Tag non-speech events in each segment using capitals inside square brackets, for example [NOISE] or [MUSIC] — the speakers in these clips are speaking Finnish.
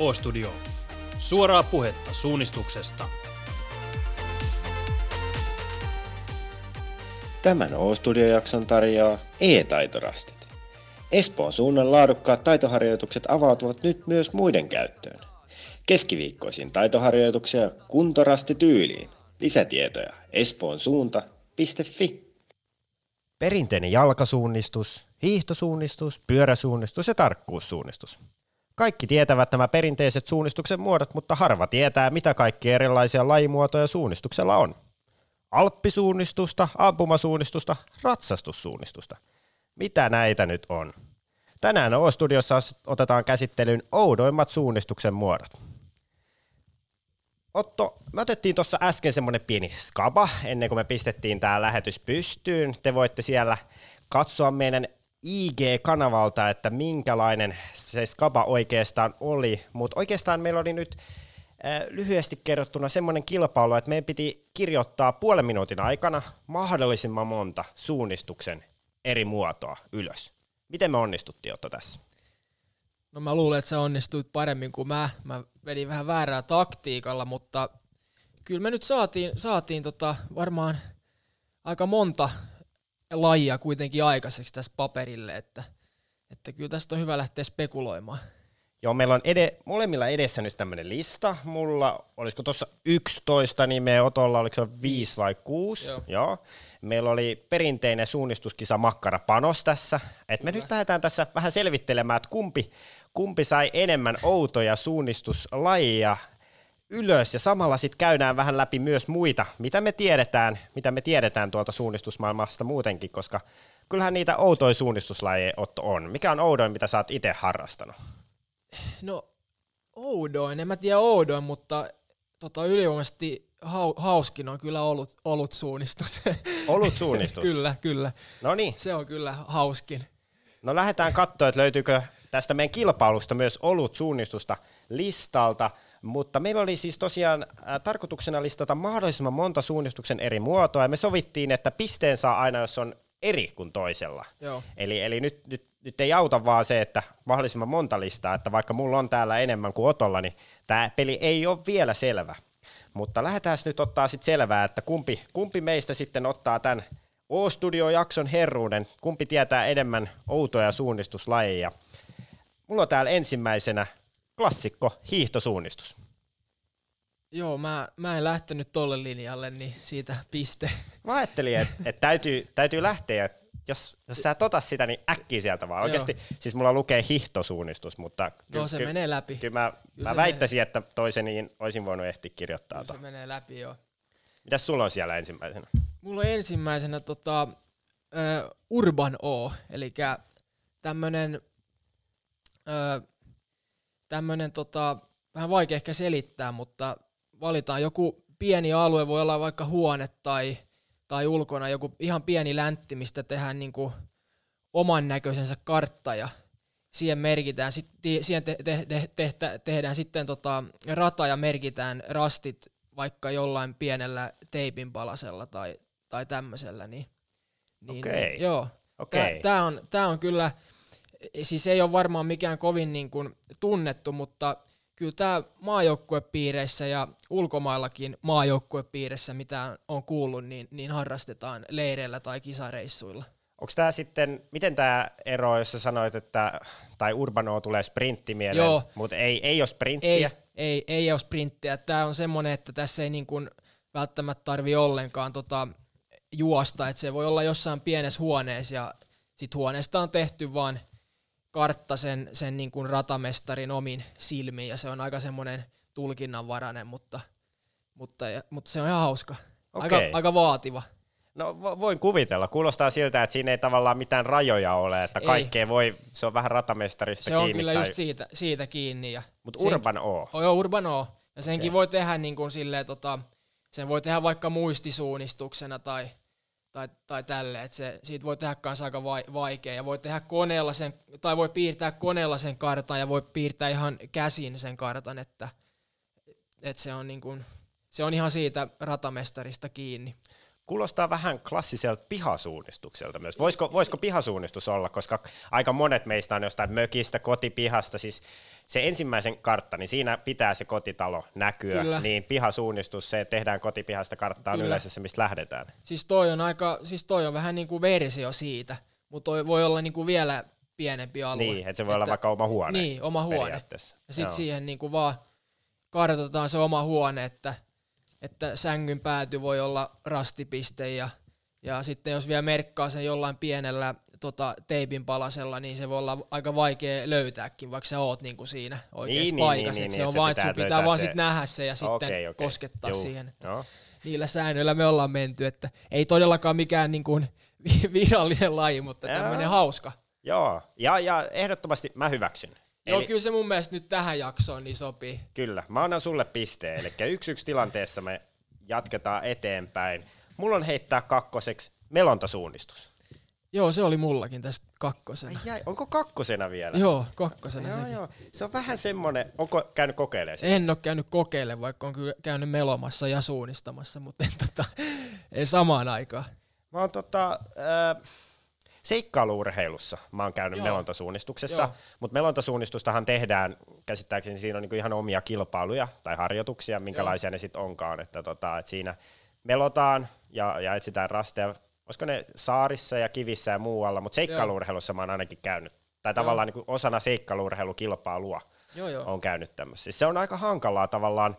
O-Studio. Suoraa puhetta suunnistuksesta. Tämän O-Studio-jakson tarjoaa e-taitorastit. Espoon suunnan laadukkaat taitoharjoitukset avautuvat nyt myös muiden käyttöön. Keskiviikkoisin taitoharjoituksia kuntorasti tyyliin. Lisätietoja espoonsuunta.fi. Perinteinen jalkasuunnistus, hiihtosuunnistus, pyöräsuunnistus ja tarkkuussuunnistus. Kaikki tietävät nämä perinteiset suunnistuksen muodot, mutta harva tietää, mitä kaikki erilaisia lajimuotoja suunnistuksella on. Alppisuunnistusta, ampumasuunnistusta, ratsastussuunnistusta. Mitä näitä nyt on? Tänään O-studiossa otetaan käsittelyyn oudoimmat suunnistuksen muodot. Otto, me otettiin tuossa äsken semmoinen pieni skaba ennen kuin me pistettiin tämä lähetys pystyyn. Te voitte siellä katsoa meidän IG-kanavalta, että minkälainen se skaba oikeastaan oli, mutta oikeastaan meillä oli nyt lyhyesti kerrottuna semmoinen kilpailu, että meidän piti kirjoittaa puolen minuutin aikana mahdollisimman monta suunnistuksen eri muotoa ylös. Miten me onnistuttiin Otto tässä? No mä luulen, että sä onnistuit paremmin kuin mä. Mä vedin vähän väärää taktiikalla, mutta kyllä me nyt saatiin, saatiin tota varmaan aika monta lajia kuitenkin aikaiseksi tässä paperille, että, että kyllä tästä on hyvä lähteä spekuloimaan. Joo, meillä on ede, molemmilla edessä nyt tämmöinen lista. Mulla, olisiko tuossa 11 nimeä, Otolla oliko se 5 vai 6? Joo. Joo. Meillä oli perinteinen suunnistuskisa Makkara Panos tässä. Et me nyt lähdetään tässä vähän selvittelemään, että kumpi, kumpi sai enemmän outoja suunnistuslajia ylös ja samalla sitten käydään vähän läpi myös muita, mitä me tiedetään, mitä me tiedetään tuolta suunnistusmaailmasta muutenkin, koska kyllähän niitä outoja suunnistuslajeja Otto on. Mikä on oudoin, mitä sä oot itse harrastanut? No oudoin, en mä tiedä oudoin, mutta tota, ylivoimaisesti hau, hauskin on kyllä ollut, ollut suunnistus. [LAUGHS] Ollut suunnistus? kyllä, kyllä. No niin. Se on kyllä hauskin. No lähdetään katsoa, että löytyykö tästä meidän kilpailusta myös ollut suunnistusta listalta. Mutta meillä oli siis tosiaan äh, tarkoituksena listata mahdollisimman monta suunnistuksen eri muotoa, ja me sovittiin, että pisteen saa aina, jos on eri kuin toisella. Joo. Eli, eli nyt, nyt, nyt ei auta vaan se, että mahdollisimman monta listaa, että vaikka mulla on täällä enemmän kuin Otolla, niin tämä peli ei ole vielä selvä. Mutta lähdetään nyt ottaa sitten selvää, että kumpi, kumpi meistä sitten ottaa tämän O-Studio-jakson herruuden, kumpi tietää enemmän outoja suunnistuslajeja. Mulla on täällä ensimmäisenä klassikko hiihtosuunnistus. Joo, mä, mä en lähtenyt tolle linjalle, niin siitä piste. Mä ajattelin, että et täytyy, täytyy lähteä, jos, jos sä totas sitä, niin äkkiä sieltä vaan. Oikeasti, siis mulla lukee hihtosuunnistus, mutta... Joo, se ky- menee läpi. Kyllä mä, kyllä mä väittäisin, menee. että toisen niin olisin voinut ehtiä kirjoittaa. Kyllä se menee läpi, joo. Mitäs sulla on siellä ensimmäisenä? Mulla on ensimmäisenä tota, uh, Urban O, eli tämmönen, uh, tämmönen tota, vähän vaikea ehkä selittää, mutta valitaan joku pieni alue, voi olla vaikka huone tai, tai ulkona joku ihan pieni läntti, mistä tehdään niin kuin oman näköisensä kartta ja siihen merkitään, sit, siihen te, te, te, te, tehdään sitten tota rata ja merkitään rastit vaikka jollain pienellä teipin palasella tai, tai tämmöisellä. Niin, niin, okay. niin, joo. Okay. Tämä on, tää on kyllä, siis ei ole varmaan mikään kovin niin kuin tunnettu, mutta kyllä tämä maajoukkuepiireissä ja ulkomaillakin maajoukkuepiireissä, mitä on kuullut, niin, niin harrastetaan leireillä tai kisareissuilla. Onko tämä sitten, miten tämä ero, jos sä sanoit, että, tai Urbano tulee sprintti mieleen, Joo. mutta ei, ei ole sprinttiä? Ei, ei, ei ole sprinttiä. Tämä on semmoinen, että tässä ei niin kuin välttämättä tarvi ollenkaan tota juosta, että se voi olla jossain pienessä huoneessa ja sitten huoneesta on tehty vaan kartta sen, sen niin kuin ratamestarin omin silmiin ja se on aika semmoinen tulkinnanvarainen, mutta, mutta, mutta se on ihan hauska. Aika, aika vaativa. No voin kuvitella. Kuulostaa siltä, että siinä ei tavallaan mitään rajoja ole, että kaikkea voi, se on vähän ratamestarista se kiinni. Se on kyllä tai... just siitä, siitä kiinni. Mutta Urban O. Oh, joo, Urban O. Ja senkin okay. voi tehdä niin kuin silleen, tota, sen voi tehdä vaikka muistisuunnistuksena tai, tai, tai tälleen, että se, siitä voi tehdä kanssa aika vaikea, ja voi tehdä koneella sen, tai voi piirtää koneella sen kartan, ja voi piirtää ihan käsin sen kartan, että, että se, on niin kuin, se on ihan siitä ratamestarista kiinni kuulostaa vähän klassiselta pihasuunnistukselta myös. Voisiko, voisiko pihasuunnistus olla, koska aika monet meistä on jostain mökistä, kotipihasta, siis se ensimmäisen kartta, niin siinä pitää se kotitalo näkyä, Kyllä. niin pihasuunnistus, se että tehdään kotipihasta karttaa on yleensä se, mistä lähdetään. Siis toi on aika, siis toi on vähän niinku versio siitä, mutta voi olla niinku vielä pienempi alue. Niin, että se voi olla vaikka oma huone. Niin, oma huone. Ja sitten siihen niinku vaan kartoitetaan se oma huone, että, että sängyn pääty voi olla rastipiste ja, ja sitten jos vielä merkkaa sen jollain pienellä tota, teipin palasella, niin se voi olla aika vaikea löytääkin, vaikka sä oot niinku siinä oikeassa Niin, niin, paikassa. niin, niin, se että on vaan, että pitää sun pitää vaan se- sit nähdä se ja sitten Okei, okei. koskettaa Juu. siihen. Että Joo. niillä säännöillä me ollaan menty, että ei todellakaan mikään niin kuin [LAUGHS] virallinen laji, mutta tämmöinen hauska. Joo, ja, ja ehdottomasti mä hyväksyn. Joo, Eli, kyllä se mun mielestä nyt tähän jaksoon niin sopii. Kyllä, mä annan sulle pisteen. Eli yksi yksi tilanteessa me jatketaan eteenpäin. Mulla on heittää kakkoseksi melontasuunnistus. Joo, se oli mullakin tässä kakkosena. Ai jäi, onko kakkosena vielä? Joo, kakkosena joo, sekin. joo. Se on vähän semmonen, onko käynyt kokeilemaan sitä? En ole käynyt kokeilemaan, vaikka on kyllä käynyt melomassa ja suunnistamassa, mutta en, tota, [LAUGHS] ei samaan aikaan. Mä oon tota, äh, seikkailuurheilussa mä oon käynyt Joo. melontasuunnistuksessa, Joo. mutta melontasuunnistustahan tehdään, käsittääkseni siinä on niinku ihan omia kilpailuja tai harjoituksia, minkälaisia ne sitten onkaan, että tota, et siinä melotaan ja, ja etsitään rasteja, olisiko ne saarissa ja kivissä ja muualla, mutta seikkailuurheilussa mä oon ainakin käynyt, tai tavallaan niinku osana seikkailuurheilukilpailua Joo, joo. on käynyt tämmössä. Siis se on aika hankalaa tavallaan,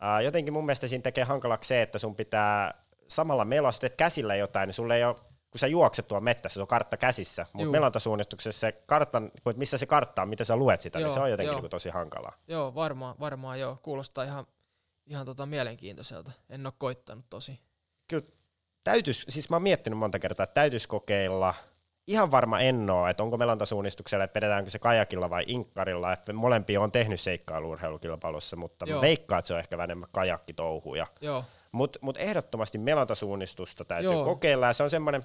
ää, jotenkin mun mielestä siinä tekee hankalaksi se, että sun pitää samalla teet käsillä jotain, niin sulle ei ole, kun sä juokset tuolla mettässä, se on kartta käsissä, mutta melontasuunnistuksessa se kartta, missä se kartta on, miten sä luet sitä, Joo, niin se on jotenkin joo. niinku tosi hankalaa. Joo, varmaan, varmaan joo. Kuulostaa ihan, ihan tota mielenkiintoiselta. En ole koittanut tosi. Kyllä täytyis, siis mä oon miettinyt monta kertaa, että täytyisi kokeilla, ihan varma en oo, että onko melontasuunnistuksella, että vedetäänkö se kajakilla vai inkkarilla, että molempia on tehnyt seikkailuurheilukilpailussa, mutta mä Joo. veikkaan, että se on ehkä vähän enemmän kajakkitouhuja. Joo, Mutta mut ehdottomasti melontasuunnistusta täytyy Joo. kokeilla ja se on semmoinen,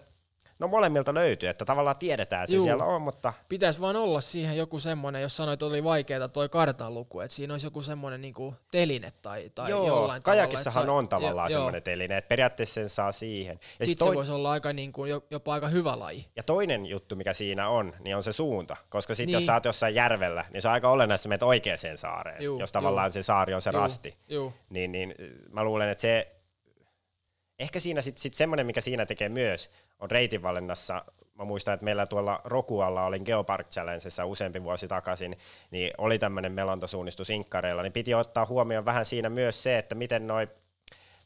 no molemmilta löytyy, että tavallaan tiedetään, että se Juu. siellä on, mutta pitäisi vaan olla siihen joku semmoinen, jos sanoit, että oli vaikeaa toi kartan luku, että siinä olisi joku semmoinen niinku teline tai, tai joo, jollain kajakissahan tavalla. on tavallaan jo, semmoinen teline, että periaatteessa sen saa siihen. Ja, sit Sitten toi, se voisi olla aika niinku, jo- jopa aika hyvä laji. ja toinen juttu, mikä siinä on, niin on se suunta, koska sitten niin. jos sä oot jossain järvellä, niin se on aika olennaista, että menet oikeaan saareen, Juu, jos tavallaan juu. se saari on se Juu, rasti. Juu, Niin, niin mä luulen, että se, ehkä siinä sitten sit semmoinen, mikä siinä tekee myös, on reitinvalinnassa, mä muistan, että meillä tuolla Rokualla olin Geopark Challengessa useampi vuosi takaisin, niin oli tämmöinen melontasuunnistus inkkareilla, niin piti ottaa huomioon vähän siinä myös se, että miten noi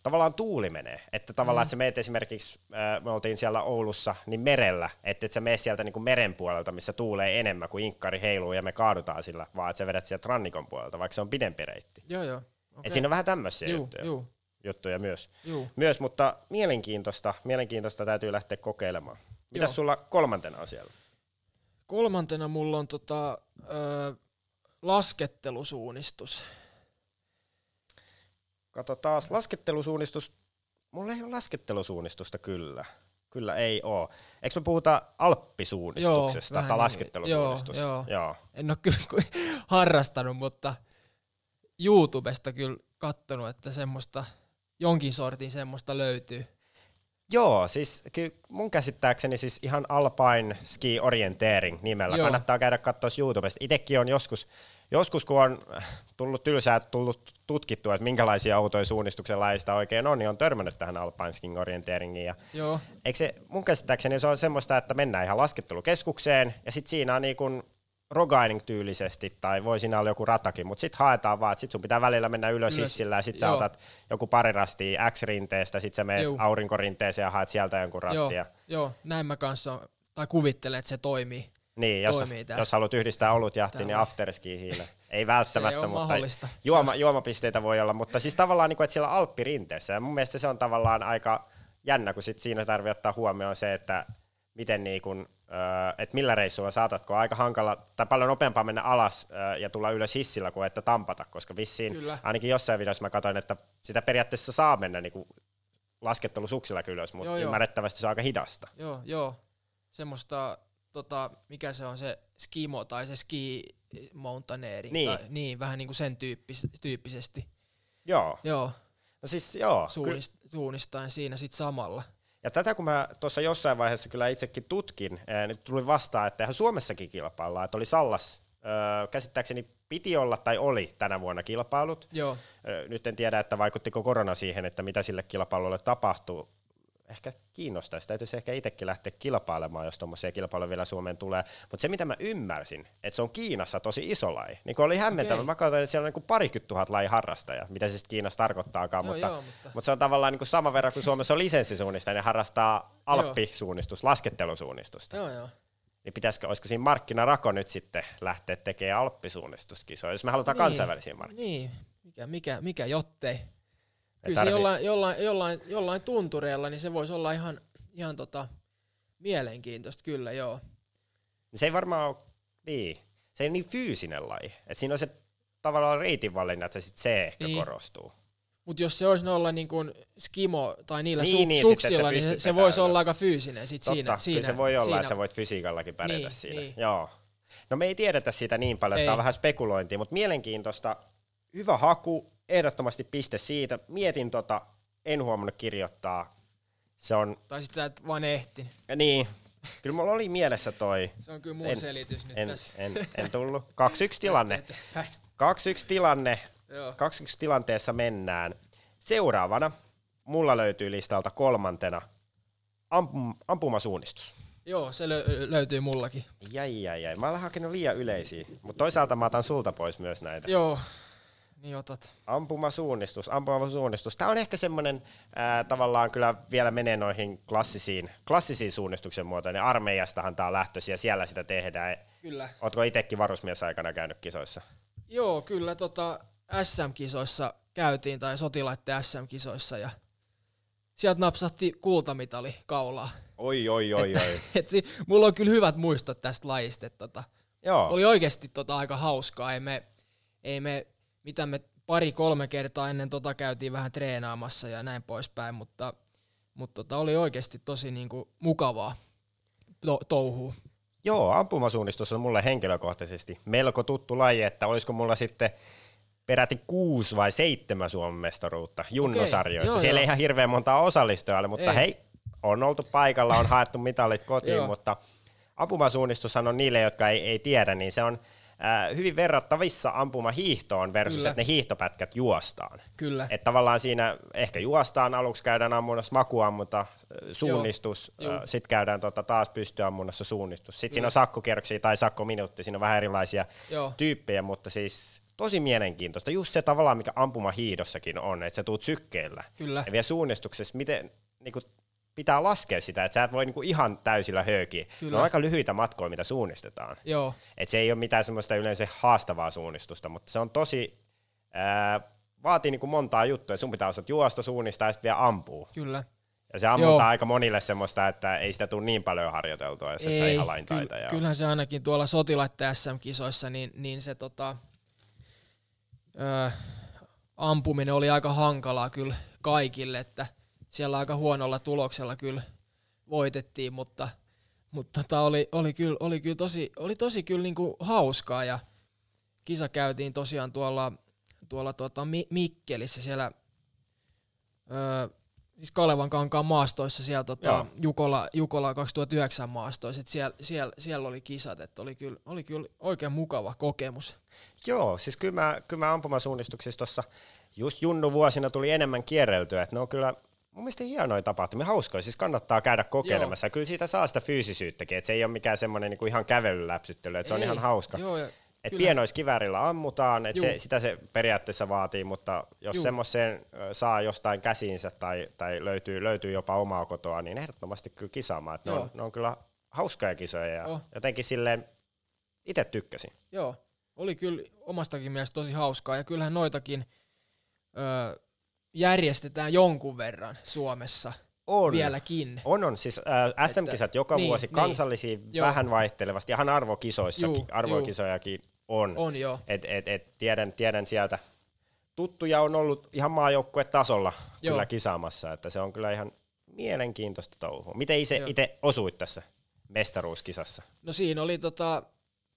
tavallaan tuuli menee. Että tavallaan, mm. että sä meet esimerkiksi, äh, me oltiin siellä Oulussa, niin merellä, että et sä mene sieltä niin kuin meren puolelta, missä tuulee enemmän kuin inkkari heiluu ja me kaadutaan sillä, vaan että sä vedät sieltä rannikon puolelta, vaikka se on pidempi reitti. joo, joo. Okay. Et siinä on vähän tämmöisiä juttuja, juu, juttuja myös. juu. myös, mutta mielenkiintoista, mielenkiintoista täytyy lähteä kokeilemaan. Mitäs Joo. sulla kolmantena on siellä? Kolmantena mulla on tota, ö, laskettelusuunnistus. Kato taas, laskettelusuunnistus. Mulla ei ole laskettelusuunnistusta kyllä. Kyllä ei oo. Eikö me puhuta alppisuunnistuksesta vähän tai niin, laskettelusuunnistus? joo, joo. joo. En ole kyllä harrastanut, mutta YouTubesta kyllä kattonut, että semmoista, jonkin sortin semmoista löytyy. Joo, siis ky- mun käsittääkseni siis ihan Alpine Ski Orienteering nimellä. Joo. Kannattaa käydä katsoa YouTubesta. Itekin on joskus, joskus kun on tullut tylsää, tullut tutkittua, että minkälaisia autoja suunnistuksen lajista oikein on, niin on törmännyt tähän Alpine Ski Orienteringiin. Ja Joo, Eikö se, mun käsittääkseni se on semmoista, että mennään ihan laskettelukeskukseen ja sitten siinä on niin kuin rogaining-tyylisesti tai voi siinä olla joku ratakin, mutta sitten haetaan vaan, että sit sun pitää välillä mennä ylös, Ylös. hissillä ja sitten sä Joo. otat joku pari rastia X-rinteestä, sitten sä menet Juu. aurinkorinteeseen ja haet sieltä jonkun joo, rastia. joo, näin mä kanssa, tai kuvittelen, että se toimii. Niin, jos, Toimii tää. jos haluat yhdistää olutjahti, niin Täällä. afterskihiille. [LAUGHS] Ei välttämättä, on mutta mahdollista. juoma, juomapisteitä voi olla, mutta siis tavallaan, niin kuin, että siellä alppirinteessä, ja mun mielestä se on tavallaan aika jännä, kun sit siinä tarvii ottaa huomioon se, että miten niin kuin, että millä reissulla saatatko aika hankala, tai paljon nopeampaa mennä alas öö, ja tulla ylös hissillä kuin että tampata, koska vissiin, Kyllä. ainakin jossain videossa mä katsoin, että sitä periaatteessa saa mennä niin kuin laskettelusuksilla ylös, mutta Joo, ymmärrettävästi se on aika hidasta. Joo, joo. Semmoista, tota, mikä se on se skimo tai se ski mountaineering. Niin. Tai, niin, vähän niin kuin sen tyyppis, tyyppisesti. Joo, Joo, no siis joo, ky- suunnist, suunnistaen siinä sit samalla. Ja tätä kun mä tuossa jossain vaiheessa kyllä itsekin tutkin, nyt tuli vastaan, että ihan Suomessakin kilpaillaan, että oli Sallas, ää, käsittääkseni piti olla tai oli tänä vuonna kilpailut. Joo. Nyt en tiedä, että vaikuttiko korona siihen, että mitä sille kilpailulle tapahtuu. Ehkä kiinnostaisi, täytyisi ehkä itsekin lähteä kilpailemaan, jos tuommoisia kilpailuja vielä Suomeen tulee. Mutta se, mitä mä ymmärsin, että se on Kiinassa tosi iso laji. Niin kun oli hämmentävä, Okei. mä katsoin, että siellä on niin parikymmentä tuhat laji harrastajaa, mitä se sitten Kiinassa tarkoittaakaan, Joo, mutta, joo, mutta- mutta se on tavallaan niin kuin sama verran kuin Suomessa on lisenssisuunnista, ne harrastaa alppisuunnistus, laskettelusuunnistusta. Joo, joo. Niin pitäisikö, olisiko siinä markkinarako nyt sitten lähteä tekemään alppisuunnistuskisoja, jos me halutaan Niin. kansainvälisiä markkinoita? Niin, mikä, mikä, mikä jottei. Kyllä se jollain, jollain, jollain, jollain tuntureilla, niin se voisi olla ihan, ihan tota, mielenkiintoista, kyllä joo. Se ei varmaan ole, niin, se ei niin fyysinen laji. Et siinä on se tavallaan reitinvalinta, että se, sit se ehkä Niin. korostuu. Mutta jos se olisi noilla niin kuin skimo tai niillä Niin, su- niin, suksilla, niin se, se voisi olla aika fyysinen sit Totta, siinä. kyllä siinä, se voi olla, siinä, että sä voit fysiikallakin pärjätä Niin, siinä. niin. Joo. No me ei tiedetä siitä niin paljon, että tämä on vähän spekulointia, mutta mielenkiintoista. Hyvä haku, ehdottomasti piste siitä. Mietin tota, en huomannut kirjoittaa. Se on, Tai sitten sä et vaan ehti. ja niin, kyllä mulla oli mielessä toi. [LAUGHS] Se on kyllä mun En- selitys nyt En, tässä. en, [LAUGHS] en tullut. 2-1 tilanne. eteenpäin. 2-1 tilanne. Joo. 2-1 tilanteessa mennään. Seuraavana mulla löytyy listalta kolmantena ampum, ampumasuunnistus. Joo, se lö- löytyy mullakin. Jäi, jäi, jäi. Mä olen hakenut liian yleisiä, mutta toisaalta mä otan sulta pois myös näitä. Joo, niin otat. Ampumasuunnistus, ampumasuunnistus. Tämä on ehkä semmoinen, ää, tavallaan kyllä vielä menee noihin klassisiin, klassisiin suunnistuksen muotoihin. Ja Armeijastahan tämä on lähtöisin ja siellä sitä tehdään. Kyllä. Ootko itsekin varusmiesaikana käynyt kisoissa? Joo, kyllä tota SM-kisoissa käytiin, tai sotilaiden SM-kisoissa, ja sieltä napsahti kultamitali kaulaa. Oi, oi, oi, oi. [LAUGHS] Et si- mulla on kyllä hyvät muistot tästä lajista. et Tota, Joo. oli oikeasti tota aika hauskaa. Ei me, ei me, mitä me pari-kolme kertaa ennen tota käytiin vähän treenaamassa ja näin poispäin, mutta, mutta tota oli oikeasti tosi niinku mukavaa to- touhua. Joo, ampumasuunnistus on mulle henkilökohtaisesti melko tuttu laji, että olisiko mulla sitten peräti kuusi vai seitsemän Suomen mestaruutta junnosarjoissa. joo, Siellä ei ihan hirveän montaa osallistujaa ole, mutta Ei. hei, on oltu paikalla, on haettu mitalit kotiin, mutta ampumasuunnistushan on niille, jotka ei, ei tiedä, niin se on äh, hyvin verrattavissa ampumahiihtoon versus, Kyllä. että ne hiihtopätkät juostaan. Kyllä. Että tavallaan siinä ehkä juostaan, aluksi käydään ammunnassa makuammunta, äh, suunnistus, Joo. sitten käydään tota taas pystyammunnassa suunnistus. Sitten siinä on sakkokierroksia tai sakkominuutti, siinä on vähän erilaisia Joo. tyyppejä, mutta siis tosi mielenkiintoista. Just se tavallaan, mikä ampumahiidossakin on, että sä tuut sykkeellä. Kyllä. Ja vielä suunnistuksessa, miten niin kuin, pitää laskea sitä, että sä et voi niin kuin, ihan täysillä höökiä. Ne Kyllä. on aika lyhyitä matkoja, mitä suunnistetaan. Joo, Et se ei ole mitään semmoista yleensä haastavaa suunnistusta, mutta se on tosi, ää, vaatii niinku montaa juttua, sun pitää osata juosta, suunnistaa ja sitten vielä ampuu. kyllä. Ja se ammunta Joo. aika monille semmoista, että ei sitä tule niin paljon harjoiteltua, jos et sä ihan lain taitaja kyllähän se ainakin tuolla sotilaiden SM-kisoissa, niin, niin se tota, ö, ampuminen oli aika hankalaa kyllä kaikille, että siellä aika huonolla tuloksella kyllä voitettiin, mutta, mutta tota oli, oli, kyllä, oli kyllä tosi, oli tosi kyllä niinku hauskaa ja kisa käytiin tosiaan tuolla, tuolla tuota Mi- Mikkelissä siellä ö, siis Kalevan kankaan maastoissa siellä tota. Jukola, Jukola 2009 maastoissa, että siellä, siellä, siellä, oli kisat, että oli kyllä, oli kyllä oikein mukava kokemus. Joo, siis kyllä mä, kyllä mä ampumasuunnistuksissa tuossa just junnu vuosina tuli enemmän kierreltyä, että ne on kyllä mun mielestä hienoja tapahtumia, hauskoja, siis kannattaa käydä kokeilemassa. Ja Kyllä siitä saa sitä fyysisyyttäkin, että se ei ole mikään semmoinen niinku ihan kävelyläpsyttely, että se on ihan hauska. Joo, ja Et pienoiskiväärillä ammutaan, että se, sitä se periaatteessa vaatii, mutta jos Juu. semmoiseen saa jostain käsiinsä tai, tai löytyy, löytyy jopa omaa kotoa, niin ehdottomasti kyllä kisaamaan. Et ne, Joo. on, ne on kyllä hauskoja kisoja ja Oh. jotenkin silleen itse tykkäsin. Joo, oli kyllä omastakin mielestä tosi hauskaa ja kyllähän noitakin ö, järjestetään jonkun verran Suomessa On. vieläkin. On, on. Siis äh, SM-kisat joka niin, vuosi niin. kansallisia Joo. vähän vaihtelevasti, ihan arvokisoissakin, Juu, arvokisojakin on. On joo. Et, et, et, tiedän, tiedän sieltä. Tuttuja on ollut ihan maajoukkuetasolla Joo. kyllä kisaamassa, että se on kyllä ihan mielenkiintoista touhua. Miten itse, Joo. itse osuit tässä mestaruuskisassa? No siinä oli tota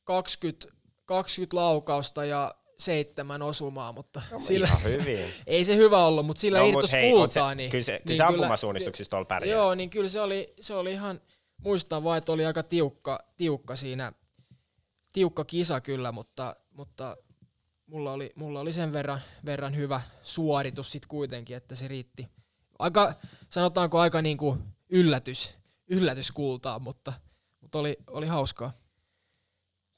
20, 20 laukausta ja seitsemän osumaa, mutta No, sillä, [LAUGHS] ei se hyvä ollut, mutta sillä No, mut irtos hei, kultaa. se- niin, kyllä se- kyllä niin se ampumasuunnistuksista on pärjää. Joo, niin kyllä se oli, se oli ihan, muistan vaan, että oli aika tiukka, tiukka siinä, tiukka kisa kyllä, mutta, mutta mulla, oli, mulla oli sen verran, verran hyvä suoritus sitten kuitenkin, että se riitti. Aika, sanotaanko aika niinku yllätys, yllätyskultaa, mutta, mutta oli, oli hauskaa.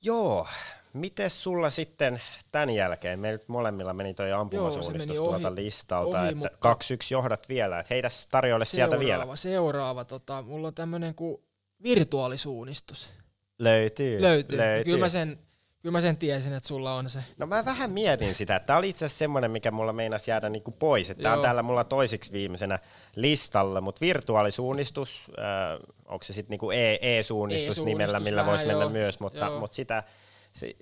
Joo. Miten sulla sitten tämän jälkeen? Meillä nyt molemmilla meni toi ampumasuunnistus meni tuolta ohi- listalta, ohi, että mutta- 2-1 johdat vielä, että heitäs tarjolle sieltä vielä. Seuraava, seuraava tota, mulla on tämmönen kuin virtuaalisuunnistus. Löytyy. Löytyy. löytyy. Kyllä, mä sen, kyllä mä sen tiesin, että sulla on se. No mä vähän mietin sitä, että tämä oli itse asiassa semmoinen, mikä mulla meinasi jäädä niinku pois. Tämä on Joo. täällä mulla toisiksi viimeisenä listalla, mutta virtuaalisuunnistus, äh, onko se sitten niinku e- e-suunnistus E-suunnistus nimellä, millä voisi mennä joo. myös, mutta, Joo. mutta sitä se,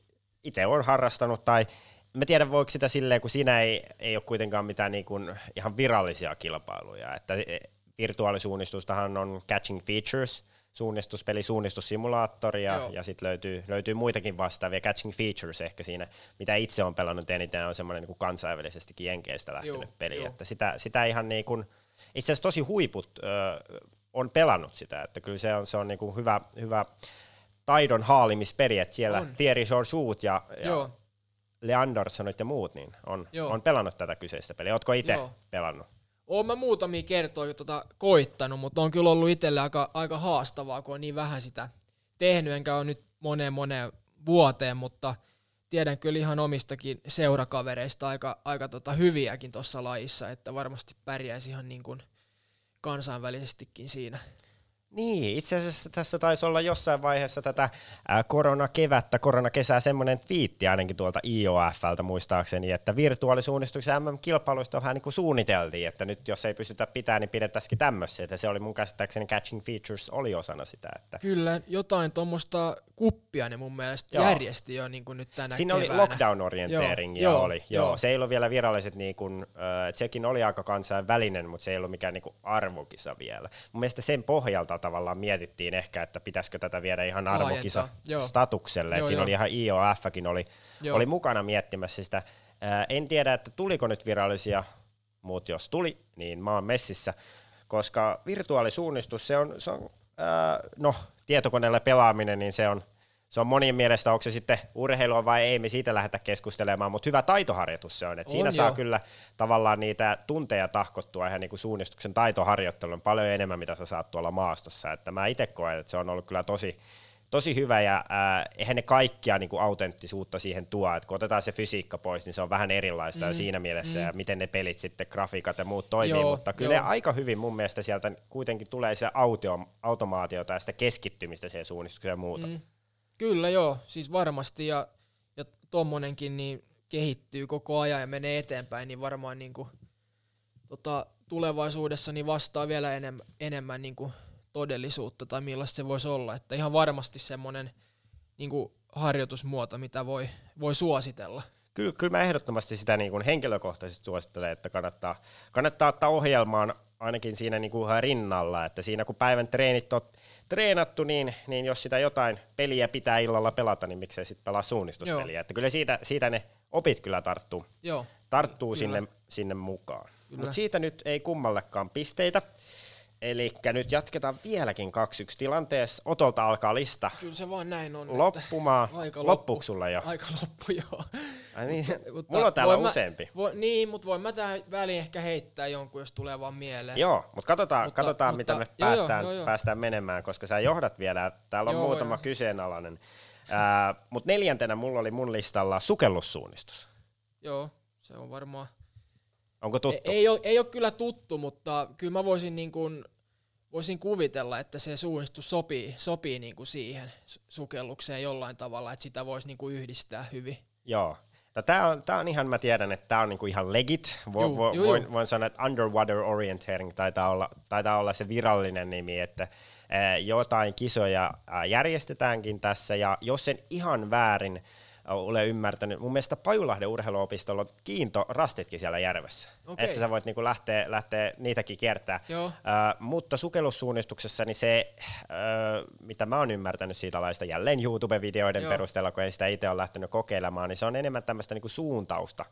itse on harrastanut tai Mä tiedän, voiko sitä silleen, kun siinä ei, ei ole kuitenkaan mitään niin kuin ihan virallisia kilpailuja. Että e, virtuaalisuunnistustahan on Catching Features, suunnistuspeli, suunnistussimulaattori ja, Joo. ja sitten löytyy, löytyy muitakin vastaavia. Catching Features ehkä siinä, mitä itse on pelannut eniten, on semmoinen niin kansainvälisestikin Jenkeistä lähtenyt Joo, peli. joo. Että sitä, sitä ihan niin kuin, itse asiassa tosi huiput ö, on pelannut sitä, että kyllä se on, se on niin kuin hyvä, hyvä taidon haalimispeli, että siellä On. Thierry Georgiou ja, ja Joo, Leandersonit ja muut niin on, Joo. on pelannut tätä kyseistä peliä. Ootko itse pelannut? Oon mä muutamia kertoja tota koittanut, mutta on kyllä ollut itselle aika, aika haastavaa, kun on niin vähän sitä tehnyt, enkä ole nyt moneen moneen vuoteen, mutta tiedän kyllä ihan omistakin seurakavereista aika, aika tota hyviäkin tuossa lajissa, että varmasti pärjäisi ihan niin kuin kansainvälisestikin siinä. Niin, itse asiassa tässä taisi olla jossain vaiheessa tätä koronakevättä, koronakesää semmoinen twiitti ainakin tuolta IOFltä muistaakseni, että virtuaalisuunnistuksen MM-kilpailuista vähän niin kuin suunniteltiin, että nyt jos ei pystytä pitämään, niin pidettäisikin tämmöisiä, että se oli mun käsittääkseni Catching Features oli osana sitä, että Kyllä, jotain tuommoista kuppia ne mun mielestä Joo. järjesti jo niin kuin nyt tänä Siinä oli keväänä. lockdown orienteringia Joo, oli. joo, Joo, joo. Se ei ollut vielä viralliset, niin kuin, äh, sekin oli aika kansainvälinen, mutta se ei ollut mikään niin kuin arvokisa vielä. Mun mielestä sen pohjalta tavallaan mietittiin ehkä, että pitäisikö tätä viedä ihan arvokisa statukselle. Joo, siinä joo. oli ihan IOFkin oli, Joo. oli mukana miettimässä sitä. Äh, en tiedä, että tuliko nyt virallisia, mutta jos tuli, niin mä oon messissä, koska virtuaalisuunnistus, se on, se on äh, no, tietokoneella pelaaminen, niin se on, se on monien mielestä, onko se sitten urheilua vai ei, me siitä lähdetä keskustelemaan, mutta hyvä taitoharjoitus se on. Et On siinä saa joo. kyllä tavallaan niitä tunteja tahkottua ihan niin kuin suunnistuksen taitoharjoittelun paljon enemmän, mitä sä saat tuolla maastossa. Että mä itse koen, että se on ollut kyllä tosi, tosi hyvä ja äh, eihän ne kaikkia niin kuin autenttisuutta siihen tuo, että kun otetaan se fysiikka pois, niin se on vähän erilaista mm, siinä mielessä mm. ja miten ne pelit sitten, grafiikat ja muut toimii, Joo, mutta kyllä joo. aika hyvin mun mielestä sieltä kuitenkin tulee se autio, automaatiota ja sitä keskittymistä siihen suunnistukseen ja muuta. Mm. Kyllä joo, siis varmasti ja, ja tommonenkin niin kehittyy koko ajan ja menee eteenpäin, niin varmaan niin kuin, tota, tulevaisuudessa niin vastaa vielä enemmän, enemmän niin kuin todellisuutta tai millaista se voisi olla. Että ihan varmasti semmoinen niin kuin harjoitusmuoto, mitä voi, voi suositella. Kyllä, kyllä mä ehdottomasti sitä niin kuin henkilökohtaisesti suosittelen, että kannattaa, kannattaa ottaa ohjelmaan ainakin siinä niin kuin rinnalla, että siinä kun päivän treenit on treenattu, niin, niin jos sitä jotain peliä pitää illalla pelata, niin miksei sitten pelaa suunnistuspeliä. Joo. Että kyllä siitä, siitä ne opit kyllä tarttuu, Joo, tarttuu Kyllä. sinne, sinne mukaan. Mutta siitä nyt ei kummallekaan pisteitä. Eli nyt jatketaan vieläkin 2-1 tilanteessa. Otolta alkaa lista kyllä se vaan näin on. loppumaan. Aika Loppuuko loppu. sulla jo? Aika loppu, joo. Ai niin, Mutta mulla on täällä mä- useampi. Voi, niin, mutta voin mä tähän väliin ehkä heittää jonkun, jos tulee vaan mieleen. Joo, mutta katsotaan, Mutta- katsotaan mutta- mitä me joo, päästään, joo, joo. päästään menemään, koska sä johdat vielä. Täällä on Joo, muutama joo. kyseenalainen. Ää, mutta neljäntenä mulla oli mun listalla sukellussuunnistus. Joo, se on varmaan... Onko tuttu? Ei, ei, ole, ei ole kyllä tuttu, mutta kyllä mä voisin, niin kuin, voisin kuvitella, että se suunnistus sopii, sopii niin kuin siihen su- sukellukseen jollain tavalla, että sitä voisi niin kuin yhdistää hyvin. Joo. No tää on, tää on ihan, mä tiedän, että tää on niinku ihan legit. Vo, Juu, vo, juu, voin, juu. voin sanoa, että underwater orienteering taitaa olla, taitaa olla se virallinen nimi, että ää, jotain kisoja ää, järjestetäänkin tässä, ja jos en ihan väärin ole ymmärtänyt. Mun mielestä Pajulahden urheiluopistolla on kiintorastitkin siellä järvessä. Okei. Että sä voit niinku lähteä, lähteä niitäkin kiertää. Joo. Äh, mutta sukellussuunnistuksessa, niin se, äh, mitä mä oon ymmärtänyt siitä laista jälleen YouTube-videoiden Joo. perusteella, kun ei sitä itse ole lähtenyt kokeilemaan, niin se on enemmän tämmöistä niinku suuntausta.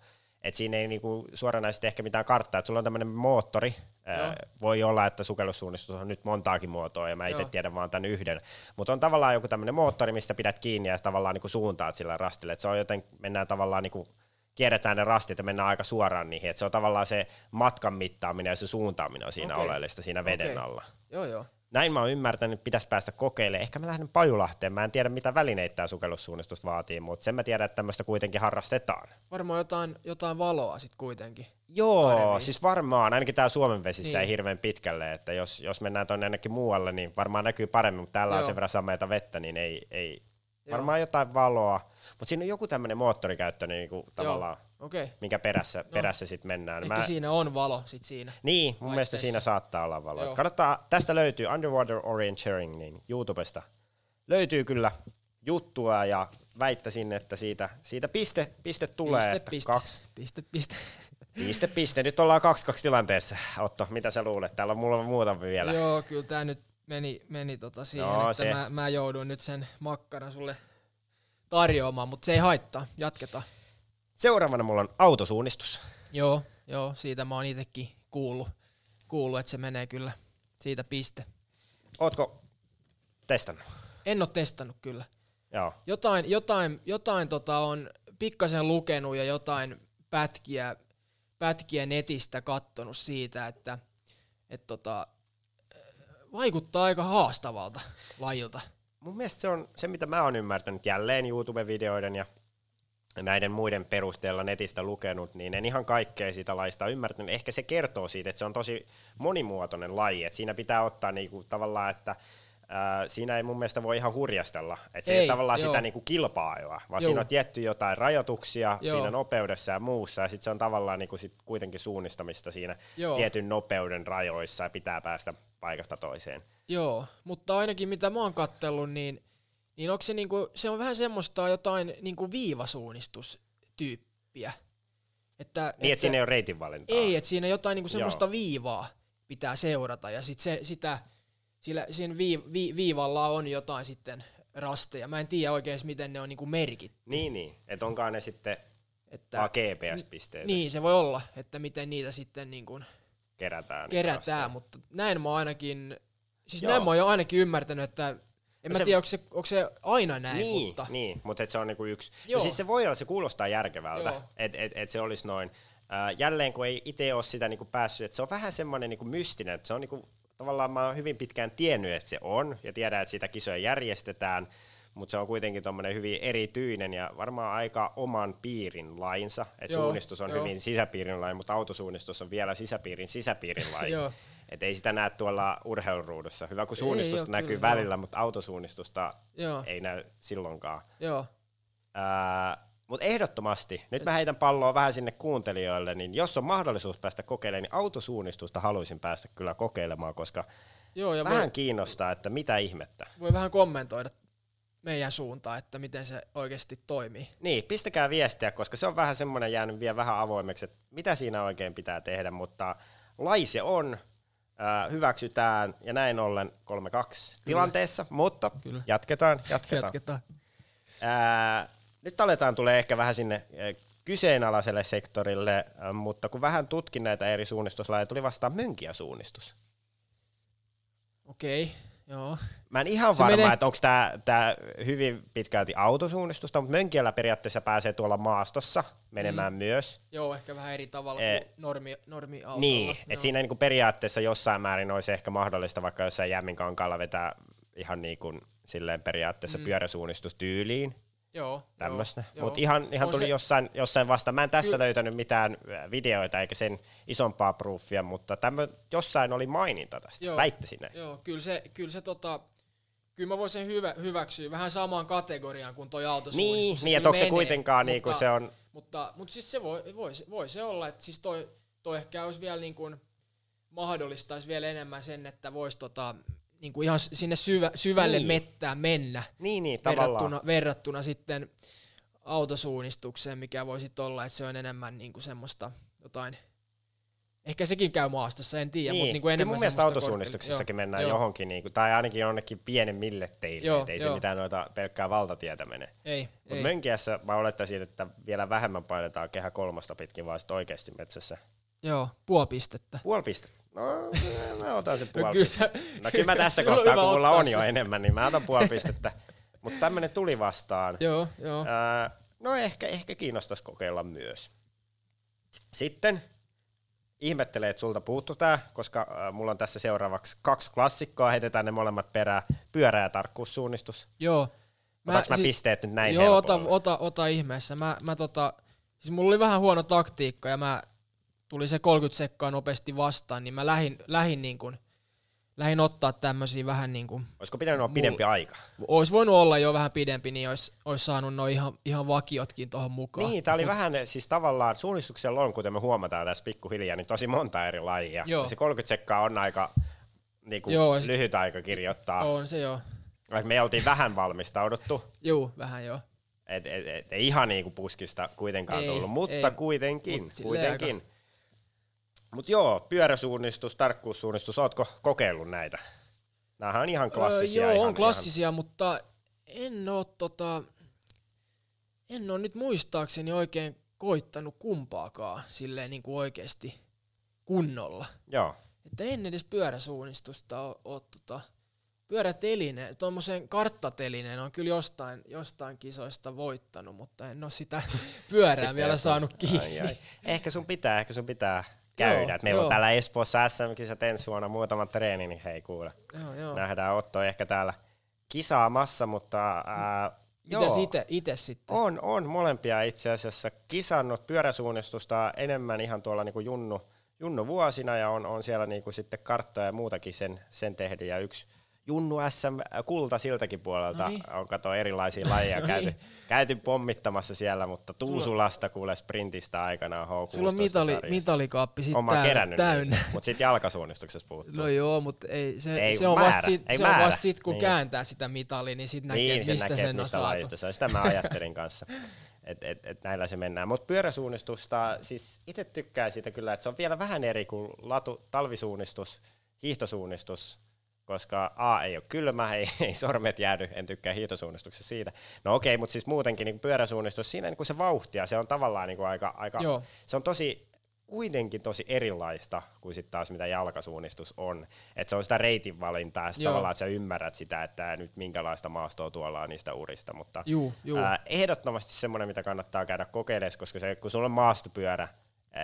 Et siinä ei niinku suoranaisesti ehkä mitään karttaa, että sulla on tämmöinen moottori, äh, voi olla, että sukellussuunnistus on nyt montaakin muotoa, ja mä itse tiedän vaan tämän yhden. Mutta on tavallaan joku tämmöinen moottori, mistä pidät kiinni ja tavallaan niinku suuntaat sillä rastille. Et se on joten, mennään tavallaan niinku, kierretään ne rastit ja mennään aika suoraan niihin. Et se on tavallaan se matkan mittaaminen ja se suuntaaminen on siinä Okei. oleellista siinä veden Okei. alla. Joo, joo. Näin mä oon ymmärtänyt, että pitäisi päästä kokeilemaan. Ehkä mä lähden Pajulahteen. Mä en tiedä, mitä välineitä tämä sukellussuunnistus vaatii, mutta sen mä tiedän, että tämmöistä kuitenkin harrastetaan. Varmaan jotain, jotain valoa sitten kuitenkin. Joo, Paremmin. siis varmaan, ainakin täällä Suomen vesissä Niin. ei hirveän pitkälle, että jos, jos mennään tuonne ainakin muualle, niin varmaan näkyy paremmin, mutta täällä on Joo. sen verran sameita vettä, niin ei, ei Joo. varmaan jotain valoa. Mutta siinä on joku tämmöinen moottorikäyttö niin kuin tavallaan. Okay. minkä perässä, perässä sitten mennään. Ehkä siinä on valo sit siinä. Niin, mun mielestä siinä saattaa olla valoa. Joo. Kannattaa, tästä löytyy Underwater Orienteering niin YouTubesta. Löytyy kyllä juttua ja väittäisin, että siitä, siitä piste, piste tulee. Piste, että piste. Kaksi, Piste, piste. piste, piste. Nyt ollaan kaksi kaksi tilanteessa. Otto, mitä sä luulet? Täällä on mulla muutama vielä. Joo, kyllä tää nyt meni, meni tota siihen, Joo, että se- mä, mä joudun nyt sen makkaran sulle tarjoamaan, mutta se ei haittaa. Jatketaan. Seuraavana mulla on autosuunnistus. Joo, joo, siitä mä oon itekin kuullut, kuullut, että se menee kyllä siitä piste. Ootko testannut? En oo testannut kyllä. Joo. Jotain, jotain, jotain tota on pikkasen lukenut ja jotain pätkiä, pätkiä netistä kattonut siitä, että et tota, vaikuttaa aika haastavalta lajilta. Mun mielestä se on se, mitä mä oon ymmärtänyt jälleen YouTube-videoiden ja näiden muiden perusteella netistä lukenut, niin en ihan kaikkea siitä laista ymmärtänyt. Ehkä se kertoo siitä, että se on tosi monimuotoinen laji, että siinä pitää ottaa niinku tavallaan, että ää, siinä ei mun mielestä voi ihan hurjastella, että se ei, Ei, tavallaan joo. sitä niinku kilpailua, vaan Joo. siinä on tietty jotain rajoituksia Joo. siinä nopeudessa ja muussa, ja sitten se on tavallaan niinku sit kuitenkin suunnistamista siinä Joo. tietyn nopeuden rajoissa, ja pitää päästä paikasta toiseen. Joo, mutta ainakin mitä mä oon kattellut, niin, niin onko se, niinku, se on vähän semmoista jotain niinku viivasuunnistustyyppiä. Että, Niin, että siinä ei ole reitinvalintaa. Ei, että siinä jotain niinku Joo. semmoista viivaa pitää seurata ja sit se, sitä, sillä, siinä vii, vi, viivalla on jotain sitten rasteja. Mä en tiedä oikein miten ne on niinku merkit. Niin, niin. Että onkaan ne sitten Että, GPS-pisteitä niin, se voi olla, että miten niitä sitten niinku kerätään. kerätään, mutta näin mä oon ainakin, siis Joo. näin mä oon jo ainakin ymmärtänyt, että en No mä se- tiedä, onko se, onko se aina näin, Niin, mutta niin mutta et se on niinku yksi. Joo. No siis se voi olla, se kuulostaa järkevältä, että et, et se olisi noin. Äh, jälleen kun ei itse ole sitä niinku päässyt, että se on vähän semmoinen niinku mystinen, että se on niinku, tavallaan mä oon hyvin pitkään tiennyt, että se on, ja tiedän, että sitä kisoja järjestetään, mutta se on kuitenkin tuommoinen hyvin erityinen ja varmaan aika oman piirin lainsa. Että Joo, suunnistus on joo. hyvin sisäpiirin laji, mutta autosuunnistus on vielä sisäpiirin sisäpiirin laji. [LAUGHS] Joo. Et ei sitä näe tuolla urheiluruudussa. Hyvä, kun Ei suunnistusta oo näkyy kyllä, joo. välillä, mutta autosuunnistusta joo, ei näy silloinkaan. joo. Mutta ehdottomasti, nyt mä heitän palloa vähän sinne kuuntelijoille, niin jos on mahdollisuus päästä kokeilemaan, niin autosuunnistusta haluaisin päästä kyllä kokeilemaan, koska joo ja vähän voi, kiinnostaa, että mitä ihmettä. voi vähän kommentoida meidän suuntaan, että miten se oikeasti toimii. Niin, pistäkää viestiä, koska se on vähän semmoinen jäänyt vielä vähän avoimeksi, että mitä siinä oikein pitää tehdä, mutta lai se on, hyväksytään ja näin ollen 3-2 tilanteessa, mutta Kyllä. jatketaan, jatketaan. Jatketaan. Ää, nyt aletaan tulee ehkä vähän sinne kyseenalaiselle sektorille, mutta kun vähän tutkin näitä eri suunnistuslajeja, tuli vastaan mönkiäsuunnistus. Okei, joo. Mä en ihan Se varma, menee- että onko tämä tää hyvin pitkälti autosuunnistusta, mutta mönkiällä periaatteessa pääsee tuolla maastossa menemään mm. myös. Joo, ehkä vähän eri tavalla Eh, kuin normi, normi. Niin, että siinä niinku periaatteessa jossain määrin olisi ehkä mahdollista vaikka jossain jämminkankaalla vetää ihan niin kuin silleen periaatteessa mm. pyöräsuunnistustyyliin. Joo, tämmöistä. Mutta ihan, ihan On tuli se- jossain, jossain vasta. Mä en tästä Kyllä. löytänyt mitään videoita eikä sen isompaa proofia, mutta tämmö, jossain oli maininta tästä. Joo. Väittäisin näin. Joo, kyllä se, kyllä se tota, kyllä mä voisin hyvä, hyväksyä vähän samaan kategoriaan kuin toi Niin, autosuunnistus. niin että onko se kuitenkaan mutta, niinku se on... Mutta, mutta siis se voi, voi, se- voi se olla, että siis toi, toi ehkä olisi vielä niin kuin mahdollistaisi vielä enemmän sen, että voisi tota, niin kuin ihan sinne syvä, syvälle Niin. mettään mennä Niin, niin, tavallaan. verrattuna, verrattuna sitten autosuunnistukseen, mikä voisi olla, että se on enemmän niinku semmoista jotain, ehkä sekin käy maastossa, en tiedä, Niin, mutta niinku kyllä enemmän mun mielestä autosuunnistuksessakin korkeal- mennään joo, johonkin, niinku, tai ainakin jonnekin pienemmille teille, Joo, ei se joo. mitään noita pelkkää valtatietä mene. Ei, Mutta. Mönkiässä mä olettaisin, että vielä vähemmän painetaan kehä kolmosta pitkin, vaan sitten oikeasti metsässä. Joo, puoli pistettä. Puoli pistettä. No, mä otan sen No puoli kyllä pistettä. sä- No kyllä mä tässä kohtaa, kun mulla on se. jo enemmän, niin mä otan puoli pistettä. Mutta tämmönen tuli vastaan. Joo, joo. Ää, no ehkä, ehkä kiinnostaisi kokeilla myös. Sitten ihmettelee, että sulta puuttu tää, koska ää, mulla on tässä seuraavaksi kaksi klassikkoa, heitetään ne molemmat perään. Pyörä ja tarkkuussuunnistus. joo. Otaks mä si- pisteet nyt näin Joo, ota, ota, ota ihmeessä. Mä, mä tota, siis mulla oli vähän huono taktiikka ja mä tuli se 30 sekkaa nopeasti vastaan, niin mä lähin, lähin, niin kuin, lähin ottaa tämmöisiä vähän niin kuin, Olisiko pitänyt olla pidempi aika? olisi voinut olla jo vähän pidempi, niin olisi, olisi saanut noin ihan, ihan vakiotkin tuohon mukaan. Niin, tää oli vähän, siis tavallaan suunnistuksella on, kuten me huomataan tässä pikkuhiljaa, niin tosi monta eri lajia. Joo. Ja se 30 sekkaa on aika niinku, Joo, sit- lyhyt aika kirjoittaa. On se joo. Me oltiin vähän valmistauduttu, Juu, vähän joo. et, et, et, ei ihan niinku puskista kuitenkaan Ei, tullut, mutta ei. kuitenkin. Mut kuitenkin. Mut joo, pyöräsuunnistus, tarkkuussuunnistus, ootko kokeillut näitä? Nämähän on ihan klassisia. Öö, joo, ihan, on klassisia, mutta en oo tota, en oo nyt muistaakseni oikein koittanut kumpaakaan silleen niin kuin oikeesti kunnolla. Ihan, joo. Että en edes pyöräsuunnistusta oo, oo tota, pyöräteline, tuommoisen karttatelineen on kyllä jostain, jostain kisoista voittanut, mutta en oo sitä [LAUGHS] pyörää Sitten vielä saanut kiinni. Ai, ai. Ehkä sun pitää, ehkä sun pitää käydä. Joo, Et meillä on joo. täällä Espoossa SM-kisat ensi vuonna muutama treeni, niin hei kuule. Joo, joo. Nähdään Otto ehkä täällä kisaamassa, mutta ää, Mitäs ite, ite sitten? On, on molempia itse asiassa kisannut pyöräsuunnistusta enemmän ihan tuolla niinku junnu, junnu vuosina ja on, on siellä niinku sitten karttoja ja muutakin sen, sen tehnyt ja yksi Junnu SM kulta siltäkin puolelta Noniin. on kato erilaisia lajeja käyty, Noniin. käyty pommittamassa siellä, mutta Tuusulasta kuule sprintistä aikanaan H16 Sulla on mitali, mitalikaappi sit mä täynnä. täynnä. mutta sitten jalkasuunnistuksessa puuttuu. No joo, mutta ei, se, Ei se, on, määrä, vasta sit, ei se on vasta sit, kun Niin. kääntää sitä mitalia, niin sit näkee, niin, se mistä näkee, sen on mistä saatu. lajista se on. Sitä mä ajattelin kanssa, että et, et näillä se mennään. Mutta pyöräsuunnistusta, siis itse tykkään siitä kyllä, että se on vielä vähän eri kuin latu, talvisuunnistus, hiihtosuunnistus, koska A ei ole kylmä, ei, [LAUGHS] ei sormet jäädy, en tykkää hiihtosuunnistuksessa siitä. No okei, mutta siis muutenkin niin pyöräsuunnistus, siinä niin se vauhtia, se on tavallaan niin aika, aika Joo. se on tosi kuitenkin tosi erilaista kuin sitten taas mitä jalkasuunnistus on. Että se on sitä reitin valintaa ja sit Joo. tavallaan sä ymmärrät sitä, että nyt minkälaista maastoa tuolla on niistä urista. Mutta Juu, juu. ää, ehdottomasti semmoinen, mitä kannattaa käydä kokeilemaan, koska se, kun sulla on maastopyörä,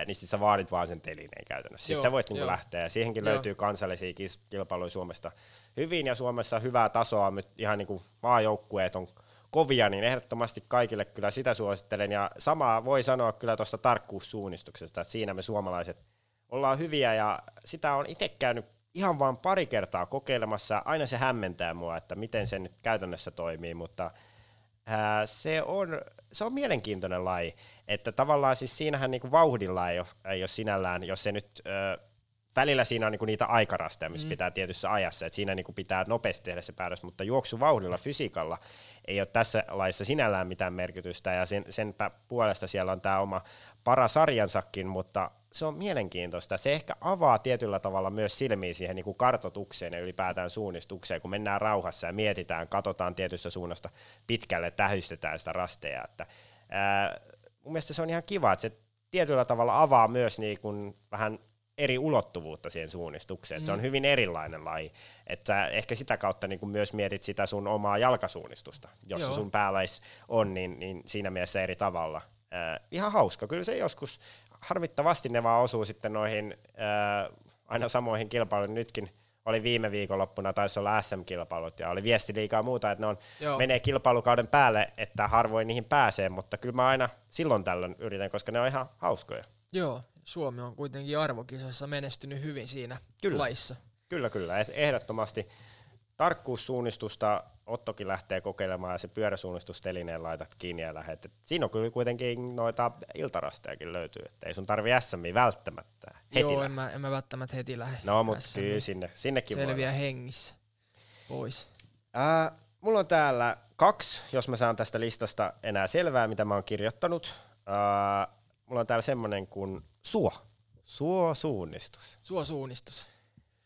niin sit sä vaadit vaan sen telineen käytännössä. Sitten sä voit niinku lähteä ja siihenkin Joo. löytyy kansallisia kilpailuja Suomesta hyvin ja Suomessa hyvää tasoa, nyt ihan niinku maajoukkueet on kovia, niin ehdottomasti kaikille kyllä sitä suosittelen. Ja samaa voi sanoa kyllä tuosta tarkkuussuunnistuksesta, että siinä me suomalaiset ollaan hyviä ja sitä on itse käynyt ihan vain pari kertaa kokeilemassa. Aina se hämmentää mua, että miten se nyt käytännössä toimii, mutta ää, se, on, se on mielenkiintoinen laji. Että tavallaan siis siinähän niinku vauhdilla ei ole, ei ole sinällään, jos se nyt... Ö, välillä siinä on niinku niitä aikarasteja, missä mm. pitää tietyssä ajassa, että siinä niinku pitää nopeasti tehdä se päätös, mutta juoksuvauhdilla, fysiikalla ei ole tässä laissa sinällään mitään merkitystä, ja sen, sen puolesta siellä on tämä oma parasarjansakin, mutta se on mielenkiintoista. Se ehkä avaa tietyllä tavalla myös silmiä siihen niin kuin kartotukseen ja ylipäätään suunnistukseen, kun mennään rauhassa ja mietitään, katsotaan tietystä suunnasta pitkälle, tähystetään sitä rasteja. Että, ää, mun mielestä se on ihan kiva, että se tietyllä tavalla avaa myös niin kuin vähän eri ulottuvuutta siihen suunnistukseen. Mm. Se on hyvin erilainen laji. Että ehkä sitä kautta niin kuin myös mietit sitä sun omaa jalkasuunnistusta, jos Joo. se sun päälläis on, niin, niin siinä mielessä eri tavalla. Äh, ihan hauska. Kyllä se joskus, harmittavasti ne vaan osuu sitten noihin äh, aina samoihin kilpailuihin. Nytkin oli viime viikonloppuna, taisi olla SM-kilpailut ja oli viesti liikaa muuta, että ne on, Joo. menee kilpailukauden päälle, että harvoin niihin pääsee, mutta kyllä mä aina silloin tällöin yritän, koska ne on ihan hauskoja. Joo, Suomi on kuitenkin arvokisoissa menestynyt hyvin siinä Kyllä. laissa. Kyllä, kyllä. Ehdottomasti tarkkuussuunnistusta Ottokin lähtee kokeilemaan ja se pyöräsuunnistustelineen laitat kiinni ja lähet. Et siinä on kyllä kuitenkin noita iltarastejakin löytyy, että ei sun tarvi SMI välttämättä heti Joo, en mä, en mä välttämättä heti lähde. No, mutta kyllä sinne, sinnekin voi Selviää lähteä. hengissä pois. Ää, mulla on täällä kaksi, jos mä saan tästä listasta enää selvää, mitä mä oon kirjoittanut. Uh, mulla on täällä semmonen kuin suo. Suosuunnistus. Suosuunnistus.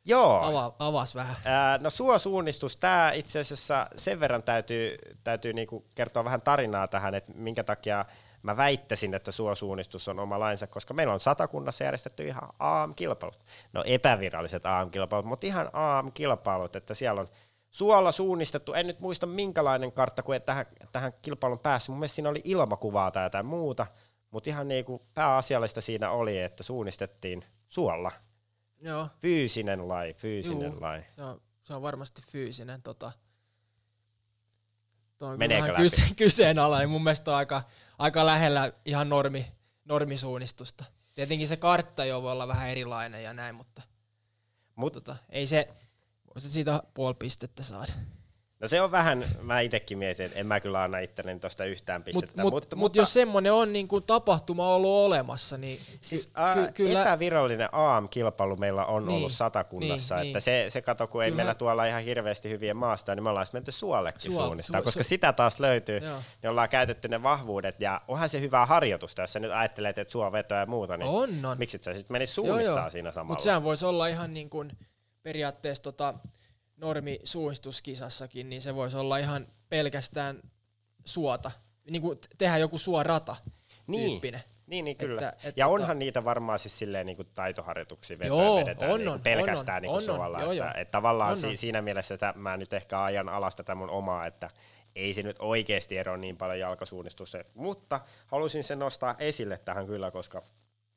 Joo. Ava, avas vähän. Ää, no suosuunnistus, tämä itse asiassa sen verran täytyy, täytyy niinku kertoa vähän tarinaa tähän, että minkä takia mä väittäisin, että suosuunnistus on oma lainsa, koska meillä on satakunnassa järjestetty ihan AM-kilpailut. No epäviralliset AM-kilpailut, mutta ihan AM-kilpailut, että siellä on suolla suunnistettu, en nyt muista minkälainen kartta, kun tähän, tähän kilpailun päässyt, mun mielestä siinä oli ilmakuvaa tai jotain muuta, mutta ihan niinku pääasiallista siinä oli, että suunnistettiin suolla. Joo. Fyysinen laji, fyysinen Juu. laji. Se on, se on varmasti fyysinen. Tota, toi on Meneekö läpi? kyse, [LAUGHS] kyseenalainen. Mun mielestä on aika, aika lähellä ihan normi, normisuunnistusta. Tietenkin se kartta jo voi olla vähän erilainen ja näin, mutta Mut, tota, ei se, voisit siitä puoli pistettä saada. No se on vähän, mä itekin mietin, että en mä kyllä anna itselleni tosta yhtään Mut, pistettä. mut, mutta, mut jos semmonen on niin kuin tapahtuma ollut olemassa, niin Siis ky- ky- kyllä, epävirallinen AM-kilpailu meillä on Niin, ollut satakunnassa, niin, että niin. se, se kato, kun ei Kyllä. meillä tuolla ihan hirveästi hyviä maastoja, niin me ollaan sit menty suollekin Suol- suunnistaa, su- koska su- sitä taas löytyy, Joo. niin ollaan käytetty ne vahvuudet, ja onhan se hyvää harjoitusta, jos sä nyt ajattelet, että suovetoa ja muuta, niin on, on. miksi sä sitten menisi suunnistaa siinä samalla? Mutta sehän voisi olla ihan niin kuin periaatteessa tota normisuunnistuskisassakin, niin se voisi olla ihan pelkästään suota. Niin kuin tehdä joku suorata Niin. tyyppinen. Niin, niin kyllä. Että- et ja tota- onhan niitä varmaan siis silleen niin kuin taitoharjoituksia Joo, vedetään on, niin kuin on, pelkästään on, niin kuin on, on, suolla. joo, että, joo. että tavallaan On, si- on. siinä mielessä että mä nyt ehkä ajan alas tätä mun omaa, että ei se nyt oikeasti ero niin paljon jalkasuunnistus. Mutta halusin sen nostaa esille tähän kyllä, koska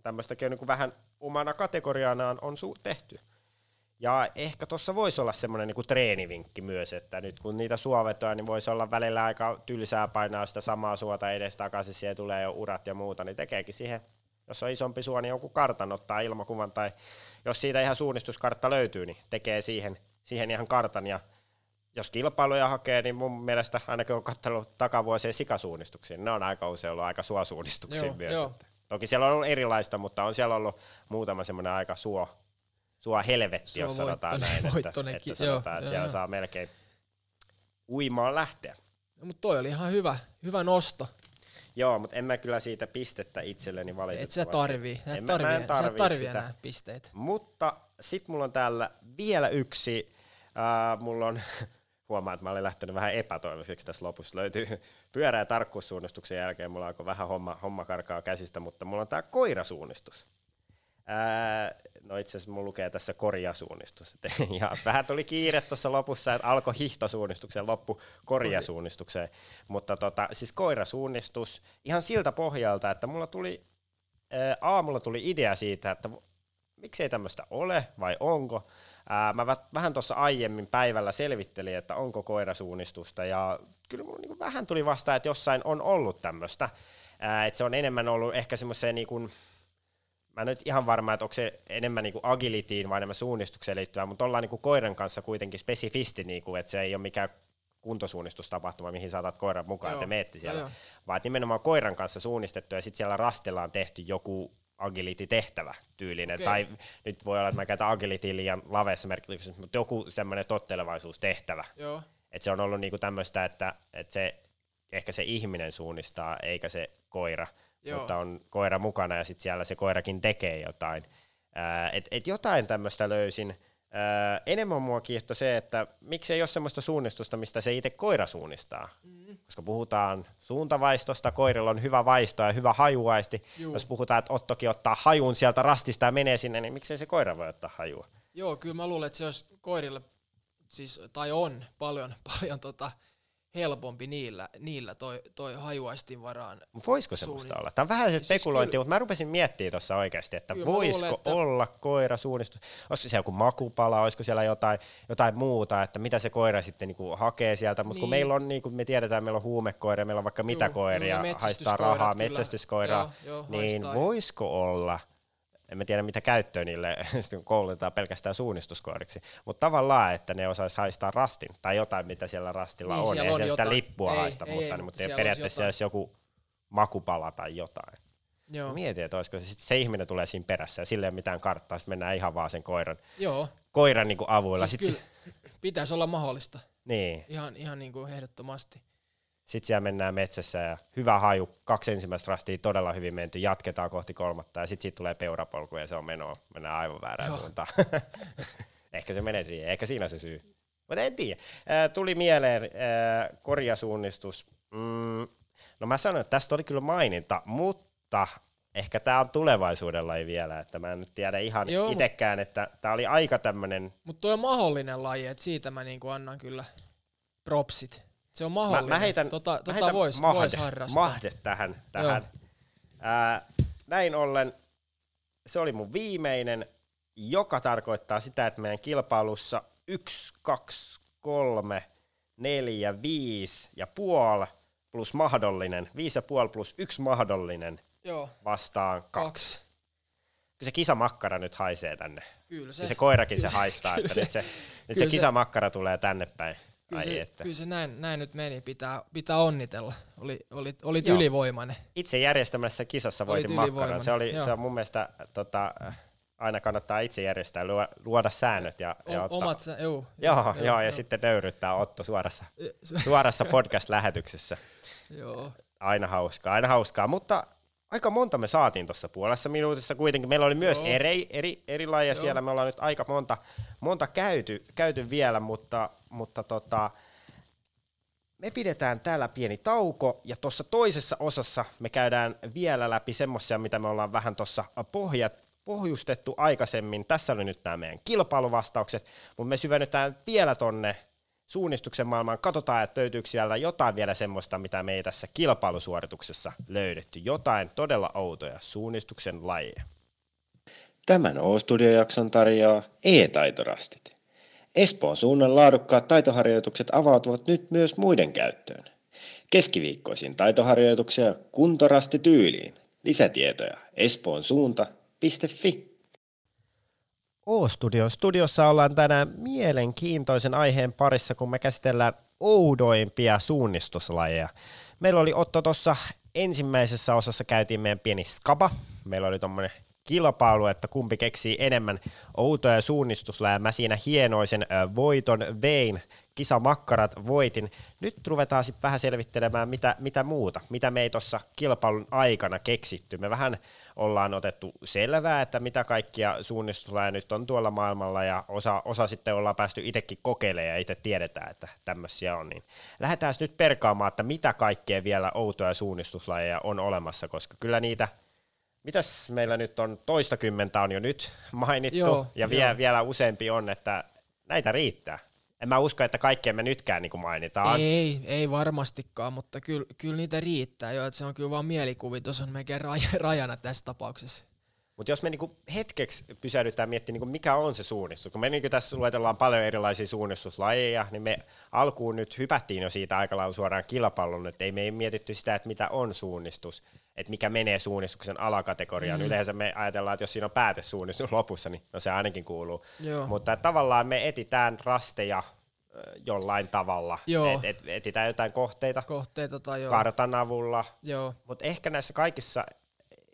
tämmöistäkin on niin kuin vähän omana kategorianaan on su- tehty. Ja ehkä tuossa voisi olla semmoinen niinku treenivinkki myös, että nyt kun niitä suovetoja, niin voisi olla välillä aika tylsää painaa sitä samaa suota edes takaisin, siihen tulee jo urat ja muuta, niin tekeekin siihen, jos on isompi suo, niin joku kartan ottaa ilmakuvan, tai jos siitä ihan suunnistuskartta löytyy, niin tekee siihen, siihen ihan kartan, ja jos kilpailuja hakee, niin mun mielestä ainakin on katsellut takavuosien sikasuunnistuksia, niin ne on aika usein ollut aika suosuunnistuksia Joo, myös. joo. Toki siellä on ollut erilaista, mutta on siellä ollut muutama semmoinen aika suo, suo helvetti, jos sanotaan näin, että, että joo, sanotaan, että joo, siellä joo. saa melkein uimaan lähteä. No, mutta toi oli ihan hyvä, hyvä nosto. Joo, mutta en mä kyllä siitä pistettä itselleni Et valitettavasti. sä tarvii, sä En et mä- mä tarvii, en sä et tarvii tarvii sitä. enää pisteitä. Mutta sit mulla on täällä vielä yksi, äh, mulla on, [LAUGHS] huomaa, että mä olin lähtenyt vähän epätoivoiseksi tässä lopussa, löytyy [LAUGHS] pyörää tarkkuussuunnistuksen jälkeen, mulla alkoi vähän homma, homma karkaa käsistä, mutta mulla on tää koirasuunnistus. Ää, no itse asiassa mulla lukee tässä korjasuunnistus. Et- Ja [LAUGHS] vähän tuli kiire tuossa lopussa, että alkoi hihtosuunnistukseen, loppu korjasuunnistukseen. Mutta tota, siis koirasuunnistus ihan siltä pohjalta, että mulla tuli ää, aamulla tuli idea siitä, että miksei tämmöistä ole vai onko. Ää, mä vä- vähän tuossa aiemmin päivällä selvittelin, että onko koirasuunnistusta ja kyllä mulla niinku vähän tuli vastaan, että jossain on ollut tämmöistä. Että se on enemmän ollut ehkä semmoiseen niin mä en nyt ihan varma, että onko se enemmän niinku agilitiin vai enemmän suunnistukseen liittyvää, mutta ollaan niinku koiran kanssa kuitenkin spesifisti, niinku, että se ei ole mikään kuntosuunnistustapahtuma, mihin saatat koiran mukaan, Joo, että te meetti siellä, joo, vaan nimenomaan koiran kanssa suunnistettu ja sitten siellä rastilla on tehty joku agility-tehtävä tyylinen, Okei. tai nyt voi olla, että mä käytän agilitiin liian laveessa merkityksessä, mutta joku semmoinen tottelevaisuustehtävä, Joo, et se on ollut niinku tämmöistä, että, että se, ehkä se ihminen suunnistaa, eikä se koira, Joo. mutta on koira mukana ja sitten siellä se koirakin tekee jotain. Ää, et, et jotain tämmöistä löysin. Ää, enemmän mua kiehtoi se, että miksi ei ole semmoista suunnistusta, mistä se itse koira suunnistaa. Mm. Koska puhutaan suuntavaistosta, koirilla on hyvä vaisto ja hyvä hajuaisti. Juu. Jos puhutaan, että Ottokin ottaa hajun sieltä rastista ja menee sinne, niin miksei se koira voi ottaa hajua? Joo, kyllä mä luulen, että se olisi koirille, siis, tai on paljon, [LAUGHS] paljon tota, helpompi niillä, niillä toi, toi hajuaistin varaan. Voisiko semmoista olla? Tämä on vähän se Siis spekulointi, kyllä- mutta mä rupesin miettimään tuossa oikeasti, että Kyllä voisiko luulen, että- olla koira suunnistus. Olisiko siellä joku makupala, olisiko siellä jotain, jotain muuta, että mitä se koira sitten niinku hakee sieltä. Mutta kun Niin. meillä on, niin kuin me tiedetään, meillä on huumekoiria, meillä on vaikka mitä koiria, haistaa rahaa, kyllä. metsästyskoiraa, Joo, joo, niin haistaa. voisiko olla, en mä tiedä mitä käyttöä niille [LAUGHS] sitten koulutetaan pelkästään suunnistuskoiriksi, mutta tavallaan, että ne osaisi haistaa rastin tai jotain, mitä siellä rastilla Niin, on. siellä Ei on sitä jotain. lippua Ei, haista, ei, mutta, ei, niin, mutta siellä periaatteessa jotain. olisi joku makupala tai jotain. Joo, Mietin, että olisiko se, sit se ihminen tulee siinä perässä ja sille ei ole mitään karttaa, sitten mennään ihan vaan sen koiran, joo. koiran niin kuin avuilla. Siis Sit kyllä pitäisi olla mahdollista. Niin. Ihan, ihan niin kuin ehdottomasti. Sitten siellä mennään metsässä ja hyvä haju, kaksi ensimmäistä rastia todella hyvin menty, jatketaan kohti kolmatta ja sitten siitä tulee peurapolku ja se on menoa, mennään aivan väärään Joo. suuntaan. [LAUGHS] ehkä se menee siihen, ehkä siinä se syy. Mutta en tiedä. Äh, tuli mieleen äh, korjasuunnistus. Mm, no mä sanoin, että tästä oli kyllä maininta, mutta ehkä tämä on tulevaisuudella ei vielä, että mä en nyt tiedä ihan Joo, itekään, että tämä oli aika tämmöinen Mutta tuo on mahdollinen laji, että siitä mä niinku annan kyllä propsit. Se on Mä, mahdollinen. mä heitän, tota, mä tota heitän vois, mahde, vois harrastaa. mahde tähän. tähän. Ää, näin ollen se oli mun viimeinen, joka tarkoittaa sitä, että meidän kilpailussa 1, 2, 3, 4, 5 ja puoli plus mahdollinen, 5 ja puoli plus yksi mahdollinen Joo, vastaan kaksi. kaksi. Kyllä se kisamakkara nyt haisee tänne. Kyllä se, Se, se koirakin se [LAUGHS] kyllä se- haistaa, kyllä että se- nyt se, nyt se kyllä se- kisamakkara tulee tänne päin. Kyllä, Ai se, että. kyllä se näin, näin nyt meni. Pitää, pitää onnitella. Oli, oli, olit Joo. ylivoimainen. itse järjestämässä kisassa voitin makkaran. Se, oli, joo. se on mun mielestä tota, aina kannattaa itse järjestää, luo- luoda säännöt ja, ja O, ottaa. omat sä, joo, Joo, joo, ja sitten nöyryttää Otto suorassa, [LAUGHS] suorassa podcast-lähetyksessä. joo. Aina hauskaa, aina hauskaa, mutta aika monta me saatiin tuossa puolessa minuutissa kuitenkin. Meillä oli myös Joo. eri, eri, eri lajeja Joo. siellä, me ollaan nyt aika monta, monta käyty, käyty vielä, mutta, mutta tota, me pidetään täällä pieni tauko ja tuossa toisessa osassa me käydään vielä läpi semmoisia, mitä me ollaan vähän tuossa pohjat, pohjustettu aikaisemmin. Tässä oli nyt nämä meidän kilpailuvastaukset, mutta me syvennytään vielä tonne suunnistuksen maailmaan. Katsotaan, että löytyykö siellä jotain vielä semmoista, mitä me ei tässä kilpailusuorituksessa löydetty. Jotain todella outoja suunnistuksen lajeja. Tämän O-studiojakson tarjoaa e-taitorastit. Espoon suunnan laadukkaat taitoharjoitukset avautuvat nyt myös muiden käyttöön. Keskiviikkoisin taitoharjoituksia kuntorasti tyyliin. Lisätietoja espoonsuunta.fi. O-Studion studiossa ollaan tänään mielenkiintoisen aiheen parissa, kun me käsitellään oudoimpia suunnistuslajeja. Meillä oli Otto tuossa ensimmäisessä osassa käytiin meidän pieni skaba. Meillä oli tuommoinen kilpailu, että kumpi keksii enemmän outoja suunnistuslajeja. Mä siinä hienoisen voiton vein, kisamakkarat voitin. Nyt ruvetaan sitten vähän selvittelemään, mitä, mitä muuta, mitä me ei tuossa kilpailun aikana keksitty. Me vähän ollaan otettu selvää, että mitä kaikkia suunnistuslajeja nyt on tuolla maailmalla, ja osa, osa sitten ollaan päästy itsekin kokeilemaan, ja itse tiedetään, että tämmöisiä on. Niin lähdetään nyt perkaamaan, että mitä kaikkea vielä outoja suunnistuslajeja on olemassa, koska kyllä niitä Mitäs meillä nyt on, toista kymmentä on jo nyt mainittu, Joo, ja vie, joo. vielä useampi on, että näitä riittää. En mä usko, että kaikkea me nytkään niin kuin mainitaan. Ei, ei varmastikaan, mutta kyllä, kyllä niitä riittää jo, että se on kyllä vaan mielikuvitus on melkein raj- rajana tässä tapauksessa. Mutta jos me niinku hetkeksi pysähdytään miettimään, niinku mikä on se suunnistus, kun me niinku tässä luetellaan paljon erilaisia suunnistuslajeja, niin me alkuun nyt hypättiin jo siitä aika lailla suoraan kilpailun, että ei me ei mietitty sitä, että mitä on suunnistus, että mikä menee suunnistuksen alakategoriaan. Mm. Yleensä me ajatellaan, että jos siinä on päätesuunnistus lopussa, niin no se ainakin kuuluu. Joo. Mutta tavallaan me etitään rasteja jollain tavalla, Joo. et, et, etitään jotain kohteita Kohteita tai joo. kartan avulla, mutta ehkä näissä kaikissa,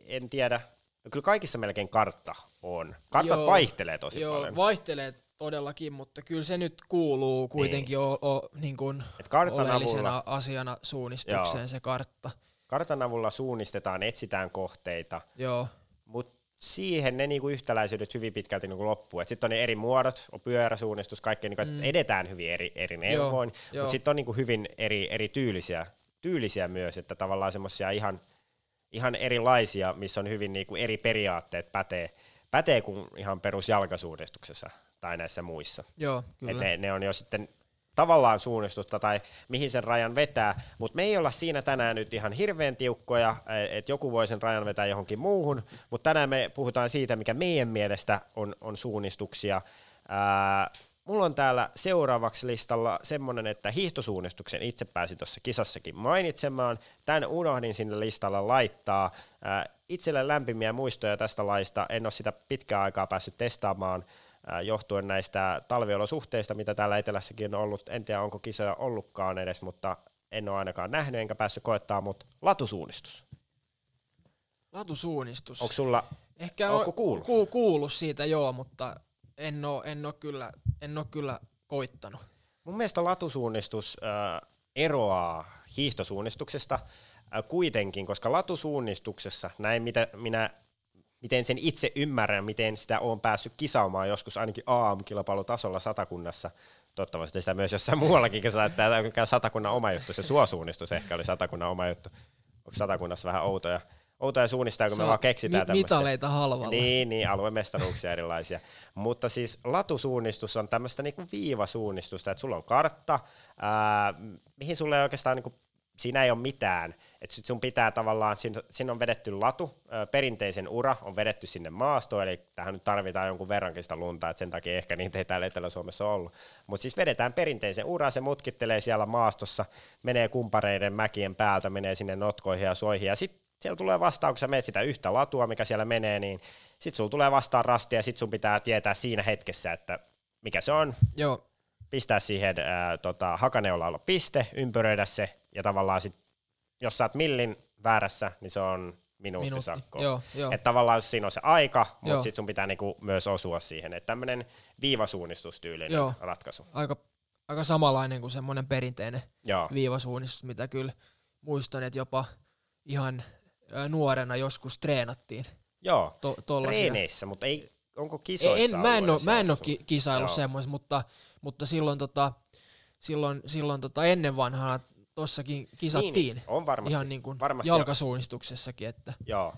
en tiedä, no kyllä kaikissa melkein kartta on. Kartat Joo. vaihtelee tosi joo, paljon. vaihtelee todellakin, mutta kyllä se nyt kuuluu kuitenkin o, o, niin kuin oleellisena avulla, asiana suunnistukseen Joo. se kartta. kartan avulla suunnistetaan, etsitään kohteita, Joo, mutta siihen ne niinku yhtäläisyydet hyvin pitkälti niinku loppuu. Sitten on ne eri muodot, on pyöräsuunnistus, kaikki niinku, mm. edetään hyvin eri, eri neuvoin, mutta sitten on niinku hyvin eri, eri tyylisiä, tyylisiä myös, että tavallaan semmoisia ihan, ihan erilaisia, missä on hyvin niinku eri periaatteet pätee, pätee kuin ihan perusjalkasuunnistuksessa tai näissä muissa. joo, Kyllä. kyllä. Ne, ne on jo sitten tavallaan suunnistusta tai mihin sen rajan vetää, mutta me ei olla siinä tänään nyt ihan hirveän tiukkoja, että joku voi sen rajan vetää johonkin muuhun, mutta tänään me puhutaan siitä, mikä meidän mielestä on, on suunnistuksia. Ää, mulla on täällä seuraavaksi listalla semmoinen, että hiihtosuunnistuksen itse pääsi tuossa kisassakin mainitsemaan. Tämän unohdin sinne listalle laittaa. Ää, itselle lämpimiä muistoja tästä laista, en ole sitä pitkään aikaa päässyt testaamaan, ää, johtuen näistä talviolosuhteista, mitä täällä etelässäkin on ollut. En tiedä, onko kisoja ollutkaan edes, mutta en ole ainakaan nähnyt enkä päässyt koettaa, mutta latusuunnistus. Latusuunnistus. Onko sulla, Ehkä ootko on- kuullut? Ku, kuullut siitä joo, mutta en oo, en oo kyllä, en oo kyllä koittanut. Mun mielestä latusuunnistus äh, eroaa hiihtosuunnistuksesta äh, kuitenkin, koska latusuunnistuksessa, näin mitä minä miten sen itse ymmärrän, miten sitä on päässyt kisaamaan joskus ainakin AM-kilpailutasolla satakunnassa. Toivottavasti sitä myös jossain muuallakin että tämä on satakunnan oma juttu, se suosuunnistus ehkä oli satakunnan oma juttu. Onko satakunnassa vähän outoja, outoja suunnistaa, kun Saa me vaan keksitään mi- tämmöisiä. mitaleita halvalla. Niin, niin, aluemestaruuksia erilaisia. Mutta siis latusuunnistus on tämmöistä niinku viivasuunnistusta, että sulla on kartta, ää, mihin sulle ei oikeastaan niinku, siinä ei ole mitään. Että sit sun pitää tavallaan, siinä on vedetty latu, perinteisen ura on vedetty sinne maastoon, eli tähän nyt tarvitaan jonkun verrankin sitä lunta, että sen takia ehkä niitä ei täällä Etelä-Suomessa ollut. Mutta siis vedetään perinteisen ura, se mutkittelee siellä maastossa, menee kumpareiden mäkien päältä, menee sinne notkoihin ja soihin, ja sitten siellä tulee vastaan, kun sä menet sitä yhtä latua, mikä siellä menee, niin sit sulla tulee vastaan rasti ja sit sun pitää tietää siinä hetkessä, että mikä se on, Joo, pistää siihen ää, tota, hakaneulalla piste, ympyröidä se ja tavallaan sit, jos sä oot millin väärässä, niin se on minuutti, Minuutti, sakko. joo, joo. Että tavallaan siinä on se aika, mutta sit sun pitää niinku myös osua siihen, että tämmönen viivasuunnistustyylinen Joo. ratkaisu. aika, aika samanlainen kuin semmoinen perinteinen Joo. viivasuunnistus, mitä kyllä muistan, että jopa ihan nuorena joskus treenattiin Joo. to. Treeneissä, mutta ei, onko kisoissa En, mä en, ollut mä en edes ki, kisaillut Joo. semmoista, mutta, mutta silloin, tota, silloin, silloin tota ennen vanhana tossakin kisattiin. Niin, on varmasti. Ihan niin kuin varmasti jalkasuunnistuksessakin. Että. Joo.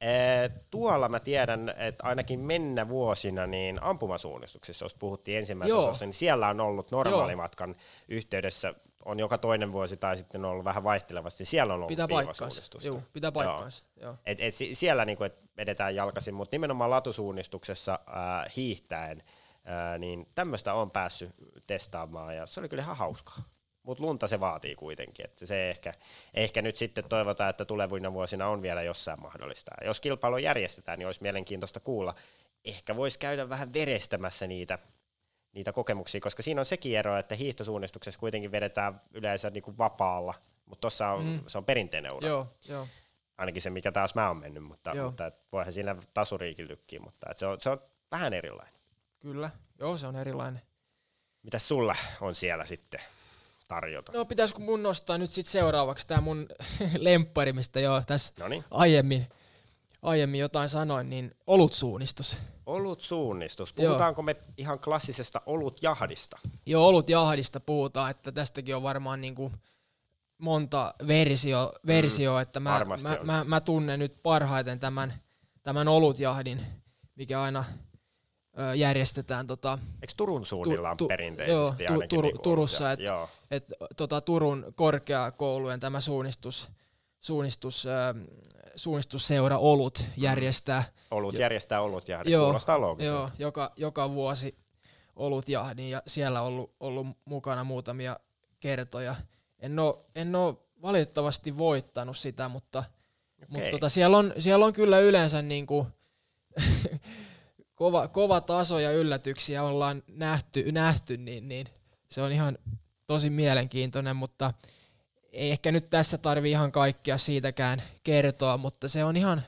Ee, tuolla mä tiedän, että ainakin mennä vuosina niin ampumasuunnistuksessa, jos puhuttiin ensimmäisessä Joo. osassa, niin siellä on ollut normaalimatkan yhteydessä, on joka toinen vuosi tai sitten on ollut vähän vaihtelevasti, siellä on ollut Pitää paikkaansa. Joo, pitää paikkaansa. Joo. Et, et si- siellä niinku, et vedetään jalkaisin, mutta nimenomaan latusuunnistuksessa ää, hiihtäen, ää, niin tämmöistä on päässyt testaamaan ja se oli kyllä ihan hauskaa. Mutta lunta se vaatii kuitenkin, että se ehkä, ehkä nyt sitten toivotaan, että tulevina vuosina on vielä jossain mahdollista. Jos kilpailu järjestetään, niin olisi mielenkiintoista kuulla. Ehkä voisi käydä vähän verestämässä niitä, niitä kokemuksia, koska siinä on sekin ero, että hiihtosuunnistuksessa kuitenkin vedetään yleensä niinku vapaalla, mutta tuossa on, Mm. se on perinteinen ura Joo, joo. ainakin se, mikä taas mä oon mennyt, mutta, Joo. mutta et voihan siinä tasuriikin lykkiä, mutta et se, on, se on vähän erilainen. Kyllä. Joo, se on erilainen. Mitäs sulla on siellä sitten tarjota? No pitäisikö mun nostaa nyt sit seuraavaksi tää mun [LAUGHS] lemppari, mistä jo tässä No niin, aiemmin, aiemmin jotain sanoin, niin olut suunnistus. Joo. Puhutaanko me ihan klassisesta olutjahdista? Jo olutjahdista puhutaan, että tästäkin on varmaan niinku monta versio, versio että mä, mä, on. mä, mä, tunnen nyt parhaiten tämän, tämän olutjahdin, mikä aina ö, järjestetään tota, Eikö Turun suunnilla on tu- perinteisesti joo, tu- ainakin Tur- niinku Turussa, olutjahti? et- Joo. et, tota, Turun korkeakoulujen tämä suunnistus, suunnistus, ö, suunnistusseura Olut järjestää Olut järjestää olutjahdi, Joo, kuulostaa loogiselta. Joo, joka, joka vuosi olutjahdin ja siellä ollut, ollut mukana muutamia kertoja. En ole, en ole valitettavasti voittanut sitä, mutta, okay. mutta tota, siellä, on, siellä on kyllä yleensä niin kuin [LAUGHS] kova, kova taso ja yllätyksiä ollaan nähty, nähty niin, niin se on ihan tosi mielenkiintoinen, mutta ei ehkä nyt tässä tarvi ihan kaikkea siitäkään kertoa, mutta se on ihan,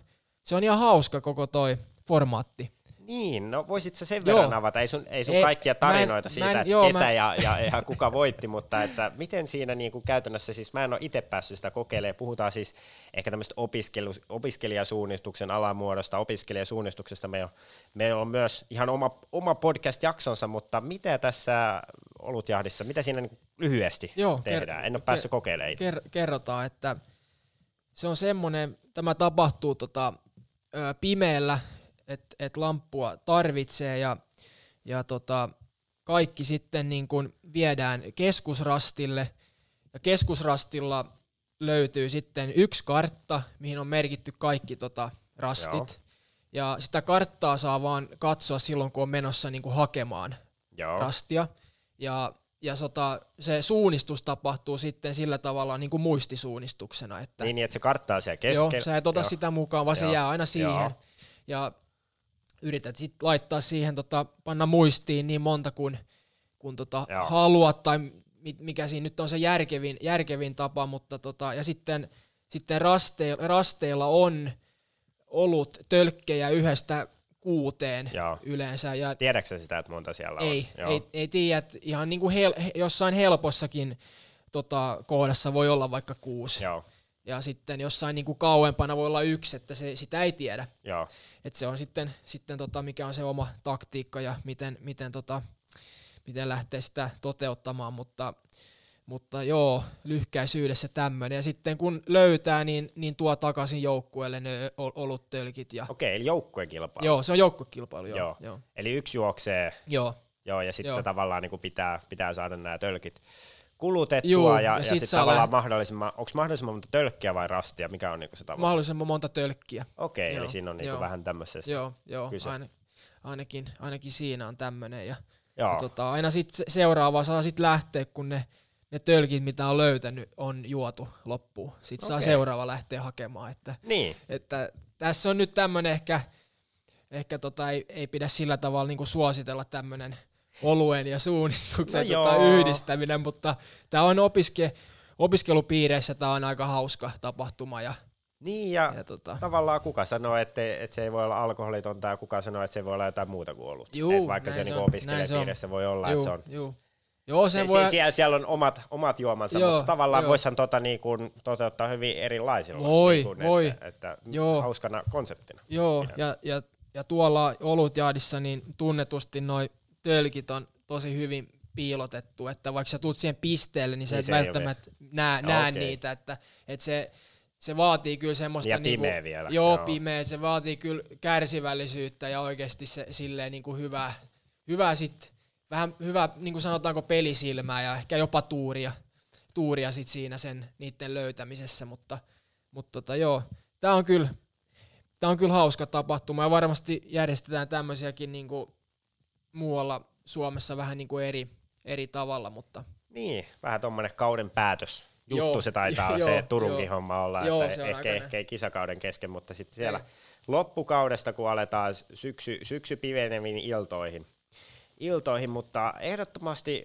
se on ihan hauska koko toi formaatti. Niin, no voisit sä sen Joo. verran avata, ei sun, ei sun Ei, kaikkia en- tarinoita mä siitä, en- että joo, ketä mä- ja, ja, ja kuka voitti, mutta että miten siinä niin kuin käytännössä, siis mä en ole itse päässyt sitä kokeilemaan, puhutaan siis ehkä tämmöistä opiskelu, opiskelijasuunnistuksen alamuodosta, opiskelijasuunnistuksesta, meillä on, meillä on myös ihan oma, oma podcast-jaksonsa, mutta mitä tässä olutjahdissa, mitä siinä niin kuin lyhyesti Joo, tehdään? ker- en ole ker- päässyt kokeilemaan. itse. Ker- kerrotaan, että se on semmoinen, tämä tapahtuu tota, ö, pimeällä, että et lamppua tarvitsee ja, ja tota, kaikki sitten niin kun viedään keskusrastille ja keskusrastilla löytyy sitten yksi kartta, mihin on merkitty kaikki tota, rastit. Joo. Ja sitä karttaa saa vaan katsoa silloin, kun on menossa niin kuin hakemaan Joo, rastia. Ja, ja sota, se suunnistus tapahtuu sitten sillä tavalla niin kuin muistisuunnistuksena. Että niin, niin, että se karttaa siellä keskellä. joo, sä et ota Joo. sitä mukaan, vaan se Joo. jää aina siihen. Joo. Ja yrität sitten laittaa siihen, tota, panna muistiin niin monta kuin kun tota, Joo. haluat, tai mi- mikä siinä nyt on se järkevin, järkevin tapa, mutta tota, ja sitten, sitten raste, rasteilla on ollut tölkkejä yhdestä kuuteen Joo. yleensä. Ja Tiedätkö sitä, että monta siellä ei, on? ei, ei tiedä, että ihan niin kuin hel, he- jossain helpossakin tota, kohdassa voi olla vaikka kuusi. Joo, Ja sitten jossain niin kuin kauempana voi olla yksi, että se, sitä ei tiedä. joo. Et se on sitten, sitten tota, mikä on se oma taktiikka ja miten, miten, tota, miten lähtee sitä toteuttamaan, mutta, mutta joo, lyhkäisyydessä tämmöinen. Ja sitten kun löytää, niin, niin tuo takaisin joukkueelle ne ol- oluttölkit. Ja, Okei, eli joukkuekilpailu. joo, se on joukkokilpailu, joo. Joo. Joo. Eli yksi juoksee, joo. joo, ja sitten Joo. tavallaan niin kuin pitää, pitää saada nämä tölkit kulutettua, Juu, ja, ja ja sit sitten saa tavallaan lä- mahdollisimman, onko mahdollisimman monta tölkkiä vai rastia, mikä on niin kuin se tavoite? Mahdollisimman monta tölkkiä. Okei, Joo, eli siinä on niin kuin joo. vähän tämmöisestä. Joo, joo kyse. aina, ainakin, ainakin siinä on tämmöinen. Ja, Joo. ja tota, aina sit se- seuraava saa sit lähteä, kun ne, ne tölkit, mitä on löytänyt, on juotu loppuun. Sitten saa Okei. seuraava lähteä hakemaan. Että, Niin, että tässä on nyt tämmöinen ehkä, ehkä tota, ei, ei pidä sillä tavalla niinku suositella tämmöinen oluen ja suunnistuksen No tota, yhdistäminen, mutta tämä on opiske, opiskelupiireissä tämä on aika hauska tapahtuma ja, niin ja, ja tota, tavallaan kuka sanoo, että, että se ei voi olla alkoholitonta ja kuka sanoo, että se voi olla jotain muuta kuin olut. Juu, Et vaikka se, se niin on, näin opiskelijapiirissä voi olla, että juu, se on juu. Joo, se, sen se, voi, siellä, siellä on omat, omat juomansa, Joo, mutta tavallaan joo. voisihan tota niin kuin toteuttaa hyvin erilaisilla. Voi, niin kuin, voi. Että, että Joo. hauskana konseptina. Joo, ja, ja, ja tuolla olutjaadissa niin tunnetusti noi tölkit on tosi hyvin piilotettu, että vaikka sä tuut siihen pisteelle, niin sä Niin et välttämättä näe, Joo, näe okei. niitä, että, että se, se vaatii kyllä semmoista... Ja niinku, pimeä vielä, Joo, joo. pimeä. Se vaatii kyllä kärsivällisyyttä ja oikeasti se, silleen niinku hyvää, hyvää sit, vähän hyvää, niin kuin sanotaanko pelisilmää ja ehkä jopa tuuria, tuuria sit siinä sen niiden löytämisessä, mutta, mutta tota, joo, tämä on kyllä Tämä on kyllä hauska tapahtuma ja varmasti järjestetään tämmöisiäkin niin kuin muualla Suomessa vähän niin kuin eri, eri tavalla, mutta Niin, vähän tuommoinen kauden päätös. Juttu Joo, se taitaa [LAUGHS] joo, se Turunkin joo. homma olla, Joo, että ehkä, aikainen. ehkä ei kisakauden kesken, mutta sitten siellä Ei. loppukaudesta, kun aletaan syksy, syksy piveneviin iltoihin, iltoihin, mutta ehdottomasti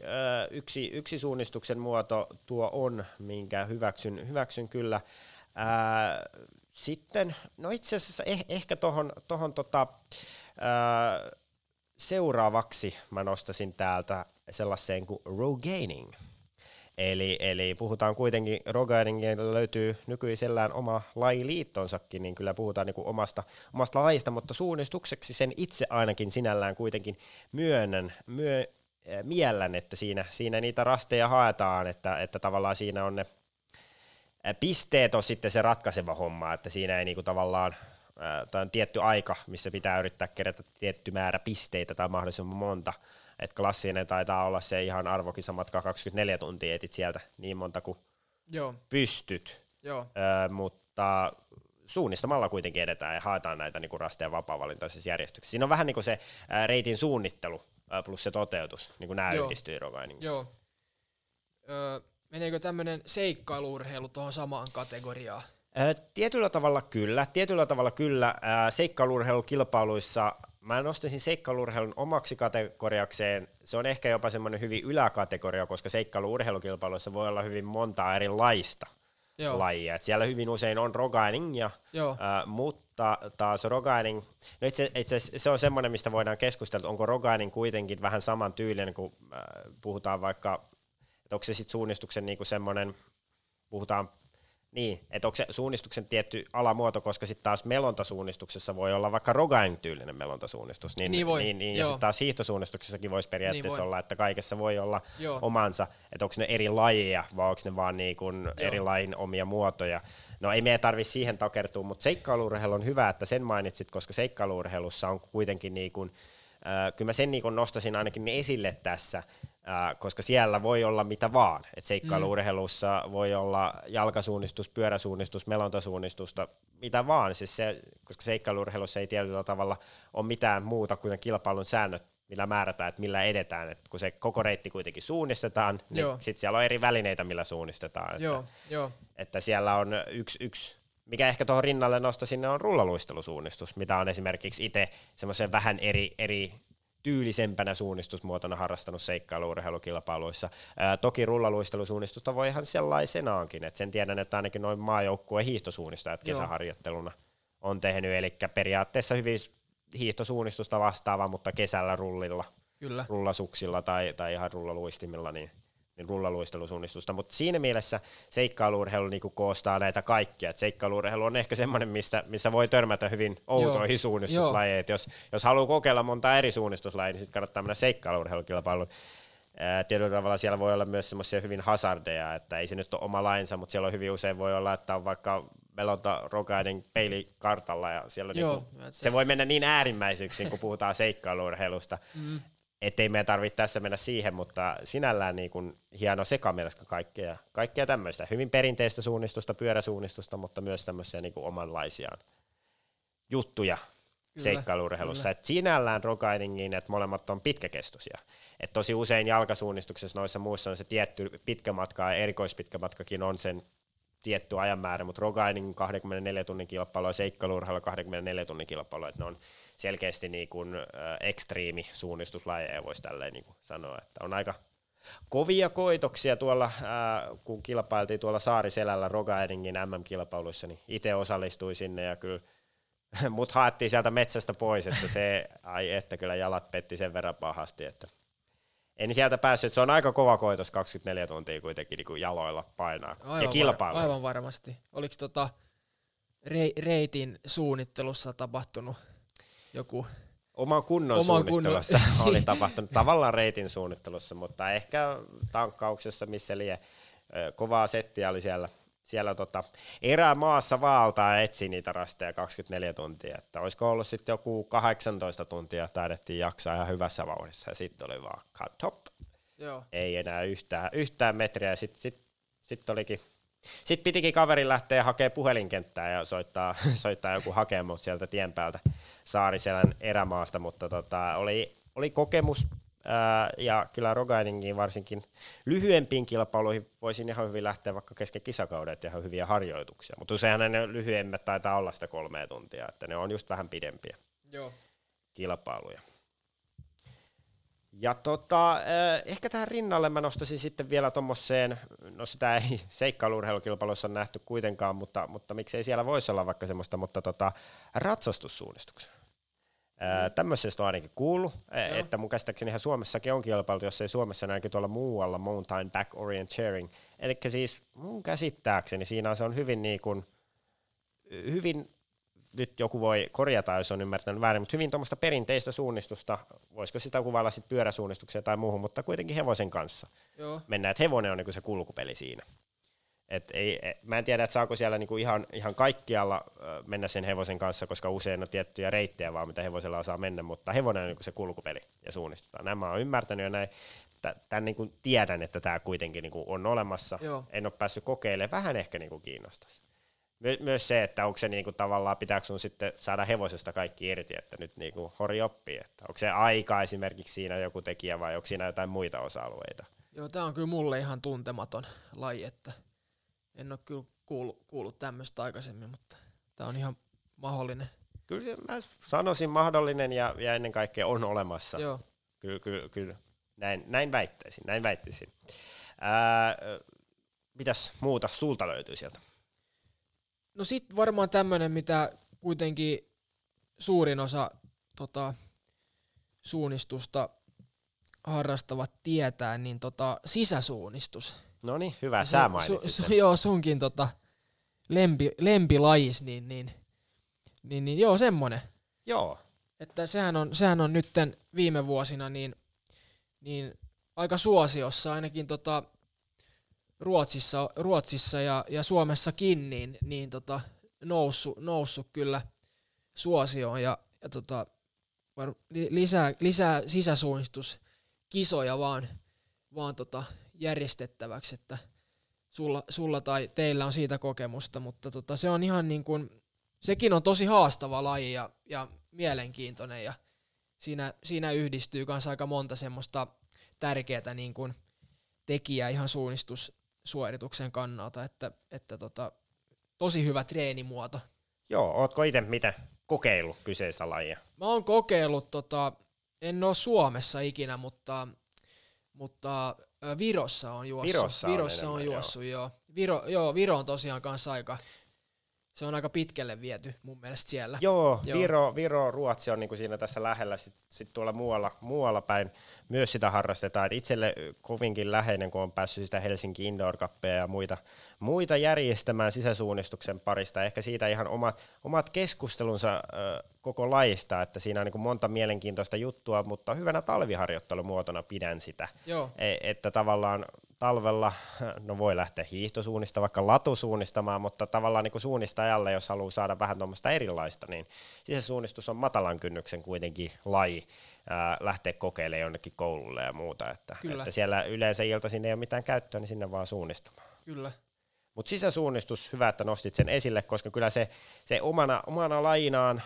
yksi, yksi suunnistuksen muoto tuo on, minkä hyväksyn, hyväksyn kyllä. Sitten, no itse asiassa eh, ehkä tuohon tohon tota, seuraavaksi mä nostasin täältä sellaiseen kuin Roganing. Eli, eli puhutaan kuitenkin, Roganingilla löytyy nykyisellään oma lajiliittonsakin, niin kyllä puhutaan niin kuin omasta, omasta lajista, mutta suunnistukseksi sen itse ainakin sinällään kuitenkin myönnän, myö, äh, miellän, että siinä, siinä niitä rasteja haetaan, että, että tavallaan siinä on ne äh, pisteet on sitten se ratkaiseva homma, että siinä ei niinku tavallaan, äh, tai on tietty aika, missä pitää yrittää kerätä tietty määrä pisteitä tai mahdollisimman monta, että klassinen taitaa olla se ihan arvokisamatka 24 tuntia, etit sieltä niin monta kuin joo, pystyt, joo, Ö, mutta suunnistamalla kuitenkin edetään ja haetaan näitä niin rasteja vapaa-valintaisessa järjestyksessä. Siinä on vähän niin kuin se ää, reitin suunnittelu ää, plus se toteutus, niin kuin nämä Joo. yhdistyy joo. Öö, meneekö tämmöinen seikkailuurheilu tuohon samaan kategoriaan? Ö, Tietyllä tavalla kyllä, tietyllä tavalla kyllä. Ää, Seikkailuurheilukilpailuissa mä nostaisin seikkailuurheilun omaksi kategoriakseen. Se on ehkä jopa semmoinen hyvin yläkategoria, koska seikkailuurheilukilpailuissa voi olla hyvin montaa erilaista Joo, lajia. Et siellä hyvin usein on rogainingia, joo, ää, mutta taas rogaining, no itse, itse se on semmoinen, mistä voidaan keskustella, että onko rogaining kuitenkin vähän saman tyylinen, kun äh, puhutaan vaikka, että onko se sitten suunnistuksen niinku semmoinen, puhutaan niin, että onko se suunnistuksen tietty alamuoto, koska sitten taas melontasuunnistuksessa voi olla vaikka rogain-tyylinen melontasuunnistus, niin, Niin voi, niin, niin ja sitten taas hiihtosuunnistuksessakin voisi periaatteessa Niin voi. olla, että kaikessa voi olla Joo. omansa, että onko ne eri lajeja vai onko ne vaan niin kuin eri lajin omia muotoja. No ei meidän tarvitse siihen takertua, mutta seikkailuurheilu on hyvä, että sen mainitsit, koska seikkailuurheilussa on kuitenkin niin kuin, äh, kyllä mä sen niin nostasin ainakin esille tässä, koska siellä voi olla mitä vaan. Et seikkailuurheilussa voi olla jalkasuunnistus, pyöräsuunnistus, melontasuunnistusta, mitä vaan. Siis se, koska seikkailuurheilussa ei tietyllä tavalla ole mitään muuta kuin kilpailun säännöt, millä määrätään, että millä edetään. Et kun se koko reitti kuitenkin suunnistetaan, niin sitten siellä on eri välineitä, millä suunnistetaan. Että, joo, joo, että siellä on yksi, yksi mikä ehkä tuohon rinnalle nostaisin, on rullaluistelusuunnistus, mitä on esimerkiksi itse semmoisen vähän eri, eri tyylisempänä suunnistusmuotona harrastanut seikkailuurheilukilpailuissa. Ää, toki rullaluistelusuunnistusta voi ihan sellaisenaankin, että sen tiedän, että ainakin noin maajoukkueen hiihtosuunnistajat Joo. kesäharjoitteluna on tehnyt, eli periaatteessa hyvin hiihtosuunnistusta vastaava, mutta kesällä rullilla, Kyllä. rullasuksilla tai, tai ihan rullaluistimilla, niin, niin rullaluistelusuunnistusta. Mutta siinä mielessä seikkailuurheilu niin koostaa näitä kaikkia. Et seikkailuurheilu on ehkä semmoinen, mistä, missä voi törmätä hyvin outoihin Joo. Jos, jos haluaa kokeilla monta eri suunnistuslajia, niin sitten kannattaa mennä seikkailuurheilukilpailuun. Tietyllä tavalla siellä voi olla myös semmoisia hyvin hazardeja, että ei se nyt ole oma lainsa, mutta siellä on hyvin usein voi olla, että on vaikka Melonta Rogaiden peili kartalla ja siellä Joo, niinku, se- se voi mennä niin äärimmäisyyksiin, kun puhutaan seikkailuurheilusta, mm. Ettei meidän tarvitse tässä mennä siihen, mutta sinällään niin kuin hieno sekamelska kaikkea, kaikkea tämmöistä. Hyvin perinteistä suunnistusta, pyöräsuunnistusta, mutta myös tämmöisiä niin kuin omanlaisiaan juttuja Kyllä, seikkailuurheilussa. kyllä. Et sinällään rogaidingiin, että molemmat on pitkäkestoisia. Et tosi usein jalkasuunnistuksessa noissa muissa on se tietty pitkä matka ja erikoispitkä matkakin on sen tietty ajanmäärä, mutta rogaiding 24 tunnin kilpailu ja seikkailuurheilu 24 tunnin kilpailu, että ne on selkeästi niin kuin, ekstriimi suunnistuslajeja, voisi tälleen niin kuin sanoa, että on aika kovia koitoksia tuolla, äh, kun kilpailtiin tuolla Saariselällä Rogaidingin MM-kilpailuissa, niin itse osallistuin sinne ja kyllä [LAUGHS] mut haettiin sieltä metsästä pois, että se, ai että kyllä jalat petti sen verran pahasti, että en sieltä päässyt, se on aika kova koitos 24 tuntia kuitenkin niin kuin jaloilla painaa Aivan, ja kilpailu. Var, aivan varmasti. Oliko tota rei, reitin suunnittelussa tapahtunut joku... Oman kunnon Oman suunnittelussa kunnon- [LAUGHS] oli tapahtunut. Tavallaan reitin suunnittelussa, mutta ehkä tankkauksessa, missä lie kovaa settiä oli siellä, siellä tota, erämaassa vaaltaa ja etsi niitä rasteja 24 tuntia, että olisiko ollut sitten joku 18 tuntia taidettiin jaksaa ihan hyvässä vauhdissa. Ja sitten oli vaan cut top, Joo. ei enää yhtään, yhtään metriä. Ja sitten sit, sit olikin sitten pitikin kaverin lähteä hakemaan puhelinkenttää ja soittaa, [LAUGHS] soittaa joku hakemus sieltä tien päältä Saariselän erämaasta, mutta tota, oli, oli kokemus ää, ja kyllä Rogainingin varsinkin lyhyempiin kilpailuihin voisin ihan hyvin lähteä vaikka kesken kisakauden, että ihan hyviä harjoituksia, mutta useinhan ne lyhyemmät taitaa olla sitä kolmea tuntia, että ne on just vähän pidempiä Joo. kilpailuja. Ja tota, eh, ehkä tähän rinnalle mä nostaisin sitten vielä tuommoiseen, no sitä ei [LAUGHS] seikkailuurheilukilpailussa nähty kuitenkaan, mutta, mutta miksei siellä voisi olla vaikka semmoista, mutta tota, ratsastussuunnistuksen. Mm. Tämmöisestä on ainakin kuullut, eh, Joo. että mun käsittääkseni ihan Suomessakin on kilpailtu, jos ei Suomessa, ainakin tuolla muualla mountain back orienteering. Eli siis mun käsittääkseni siinä se on hyvin niin kuin, hyvin nyt joku voi korjata, jos on ymmärtänyt väärin, mutta hyvin tuommoista perinteistä suunnistusta, voisiko sitä kuvailla sitten pyöräsuunnistukseen tai muuhun, mutta kuitenkin hevosen kanssa Joo. mennään, että hevonen on niinku se kulkupeli siinä. Et ei, e- mä en tiedä, että saako siellä niinku ihan, ihan kaikkialla mennä sen hevosen kanssa, koska usein on tiettyjä reittejä vaan, mitä hevosella saa mennä, mutta hevonen on niinku se kulkupeli ja suunnistetaan. Nämä on ymmärtänyt jo näin. Tämän niinku tiedän, että tämä kuitenkin niinku on olemassa. Joo. En ole päässyt kokeilemaan, vähän ehkä niinku kiinnostaisi. My- myös se, että onko se niinku tavallaan, pitääkö sun sitten saada hevosesta kaikki irti, että nyt niinku hori oppii, että onko se aika esimerkiksi siinä joku tekijä vai onko siinä jotain muita osa-alueita? Joo, tää on kyllä mulle ihan tuntematon laji, että en ole kyllä kuullut, kuullut tämmöistä aikaisemmin, mutta tää on ihan mahdollinen. Kyllä se, mä sanoisin mahdollinen ja, ja ennen kaikkea on olemassa. Joo. Kyllä, kyllä, kyllä. Näin, näin väittäisin, näin väittäisin. Ää, mitäs muuta sulta löytyy sieltä? No sit varmaan tämmönen, mitä kuitenkin suurin osa tota, suunnistusta harrastavat tietää, niin tota, sisäsuunnistus. No niin, hyvä, sä mainitsit su, su, Joo, sunkin tota, lempi, lempilajis, niin, niin, niin, niin joo, semmonen. Joo, Että sehän on, sehän on nytten viime vuosina niin, niin aika suosiossa, ainakin tota Ruotsissa, Ruotsissa ja, ja Suomessakin niin, niin tota noussut, noussut kyllä suosioon ja, ja tota, lisää, lisää sisäsuunnistuskisoja vaan, vaan tota järjestettäväksi, että sulla, sulla tai teillä on siitä kokemusta, mutta tota, se on ihan niin kuin, sekin on tosi haastava laji ja, ja mielenkiintoinen ja siinä, siinä yhdistyy myös aika monta semmoista tärkeää niin kuin tekijää ihan suunnistussuorituksen kannalta, että, että tota, tosi hyvä treenimuoto. joo. Ootko itse mitä kokeillut kyseistä lajia? Mä oon kokeillut, tota, en ole Suomessa ikinä, mutta, mutta Virossa on juossut. Virossa on Virossa on enemmän, juossut, joo. Viro, joo, Viro on tosiaan kanssa aika se on aika pitkälle viety mun mielestä siellä. Joo, Joo. Viro, Viro, Ruotsi on niinku siinä tässä lähellä, sitten sit tuolla muualla, muualla päin myös sitä harrastetaan. Et itselle kovinkin läheinen, kun on päässyt sitä Helsinki Indoor Cupia ja muita, muita järjestämään sisäsuunnistuksen parista. Ehkä siitä ihan omat, omat keskustelunsa ö, koko laista, että siinä on niinku monta mielenkiintoista juttua, mutta hyvänä talviharjoittelumuotona pidän sitä. Joo. E, että tavallaan talvella, no voi lähteä hiihtosuunnista, vaikka latusuunnistamaan, mutta tavallaan niin suunnistajalle, jos haluaa saada vähän tuommoista erilaista, niin sisäsuunnistus on matalan kynnyksen kuitenkin laji ää, lähteä kokeilemaan jonnekin koululle ja muuta, että, että siellä yleensä iltaisin ei ole mitään käyttöä, niin sinne vaan suunnistamaan. Kyllä. Mutta sisäsuunnistus, hyvä, että nostit sen esille, koska kyllä se, se omana, omana lajinaan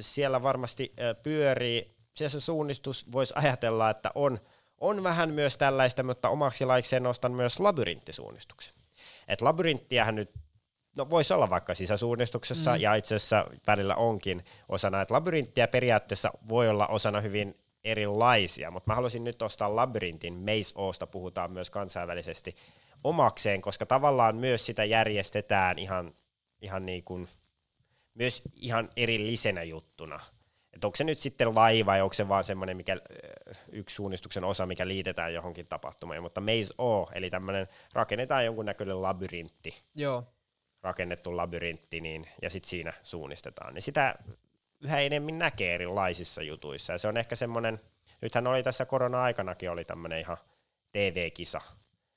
siellä varmasti pyörii. Sisäsuunnistus voisi ajatella, että on – on vähän myös tällaista, mutta omaksi laikseen nostan myös labyrinttisuunnistuksen. Et labyrinttiähän nyt no voisi olla vaikka sisäsuunnistuksessa mm. ja itse asiassa välillä onkin osana, että labyrinttiä periaatteessa voi olla osana hyvin erilaisia, mutta mä haluaisin nyt ostaa labyrintin, Maze Osta puhutaan myös kansainvälisesti omakseen, koska tavallaan myös sitä järjestetään ihan, ihan niin kuin, myös ihan erillisenä juttuna – että onko se nyt sitten laiva vai onko se vaan semmoinen mikä, yksi suunnistuksen osa, mikä liitetään johonkin tapahtumaan, mutta Maze O, eli tämmöinen rakennetaan jonkunnäköinen labyrintti, Joo. rakennettu labyrintti, niin, ja sitten siinä suunnistetaan. Niin sitä yhä enemmän näkee erilaisissa jutuissa, ja se on ehkä semmoinen, nythän oli tässä korona-aikanakin oli tämmöinen ihan TV-kisa,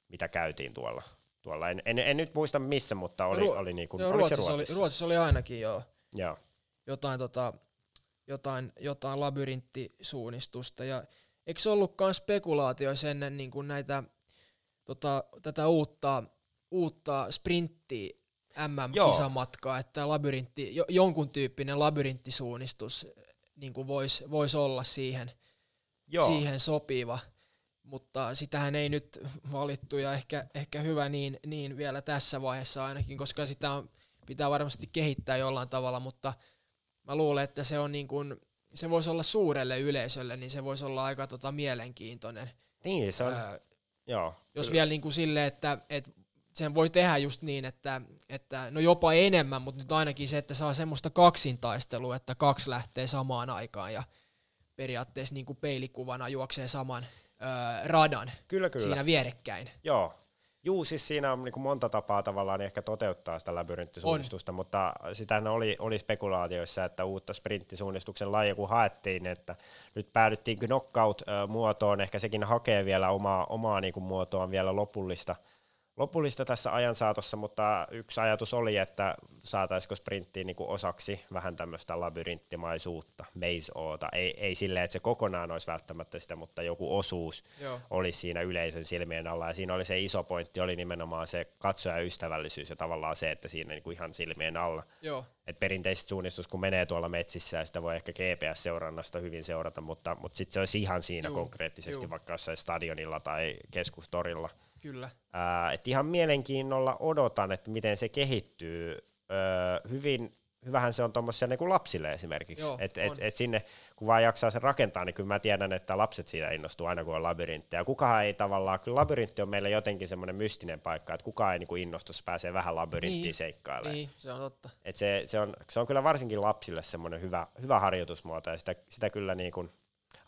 mitä käytiin tuolla. tuolla. En, en, en nyt muista missä, mutta oli, oli niin kuin, joo, Ruotsissa, Ruotsissa? Oli, Ruotsissa oli ainakin joo. Joo. Jotain tota, jotain, jotain labyrinttisuunnistusta. Ja eikö se ollutkaan spekulaatio ennen niin kuin näitä, tota, tätä uutta, uutta sprinttiä MM-kisamatkaa, että labyrintti, jo, jonkun tyyppinen labyrinttisuunnistus niin kuin voisi vois olla siihen, Joo. siihen sopiva, mutta sitähän ei nyt valittu ja ehkä, ehkä hyvä niin, niin vielä tässä vaiheessa ainakin, koska sitä on, pitää varmasti kehittää jollain tavalla, mutta – mä luulen, että se on niin kuin, se voisi olla suurelle yleisölle, niin se voisi olla aika tota mielenkiintoinen. Niin, se on, Ää, joo. Jos kyllä. vielä niin kuin sille, että, että sen voi tehdä just niin, että, että no jopa enemmän, mutta nyt ainakin se, että saa semmoista kaksintaistelua, että kaksi lähtee samaan aikaan ja periaatteessa niin kuin peilikuvana juoksee saman radan kyllä, kyllä. siinä vierekkäin. Joo, Juu, siis siinä on niin monta tapaa tavallaan ehkä toteuttaa sitä labyrinttisuunnistusta, on. mutta sitä oli, oli spekulaatioissa, että uutta sprinttisuunnistuksen lajia kun haettiin, että nyt päädyttiin knockout-muotoon, ehkä sekin hakee vielä omaa, omaa niin kuin muotoaan vielä lopullista – lopullista tässä ajan saatossa, mutta yksi ajatus oli, että saataisiko sprinttiin niin kuin osaksi vähän tämmöistä labyrinttimaisuutta, maze Ei, ei silleen, että se kokonaan olisi välttämättä sitä, mutta joku osuus Joo. olisi siinä yleisön silmien alla. Ja siinä oli se iso pointti, oli nimenomaan se katsojaystävällisyys ja tavallaan se, että siinä niin kuin ihan silmien alla. Joo. Et perinteisesti suunnistus, kun menee tuolla metsissä ja sitä voi ehkä GPS-seurannasta hyvin seurata, mutta, mutta sitten se olisi ihan siinä Juu. konkreettisesti Juu. vaikka jossain stadionilla tai keskustorilla – Kyllä. Ää, et ihan mielenkiinnolla odotan, että miten se kehittyy. Öö, hyvin, hyvähän se on tuommoisia niin lapsille esimerkiksi. Joo, et, et, et sinne, kun vaan jaksaa sen rakentaa, niin kyllä mä tiedän, että lapset siitä innostuu aina, kun on labyrintti. Ja kukaan ei tavallaan, kyllä labyrintti on meillä jotenkin semmoinen mystinen paikka, että kukaan ei niin kuin innostu, pääsee vähän labyrinttiin niin, seikkailemaan. Niin, se on totta. Et se, se, on, se on kyllä varsinkin lapsille semmoinen hyvä, hyvä harjoitusmuoto, ja sitä, sitä kyllä niin kuin,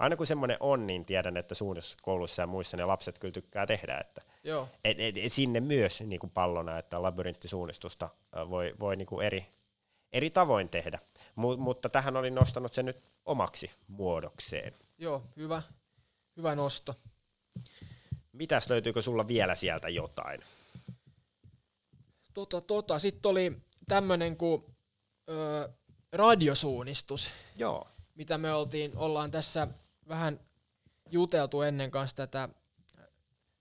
aina kun semmoinen on, niin tiedän, että suunnistuskoulussa ja muissa ne lapset kyllä tykkää tehdä, että Joo. Et, et, et sinne myös niin kuin pallona, että labyrinttisuunnistusta voi, voi niin kuin eri, eri tavoin tehdä. M- mutta tähän olin nostanut sen nyt omaksi muodokseen. Joo, hyvä, hyvä nosto. Mitäs löytyykö sulla vielä sieltä jotain? Tota, tota. Sitten oli tämmöinen kuin ö, radiosuunnistus. Joo. Mitä me oltiin, ollaan tässä vähän juteltu ennen kanssa tätä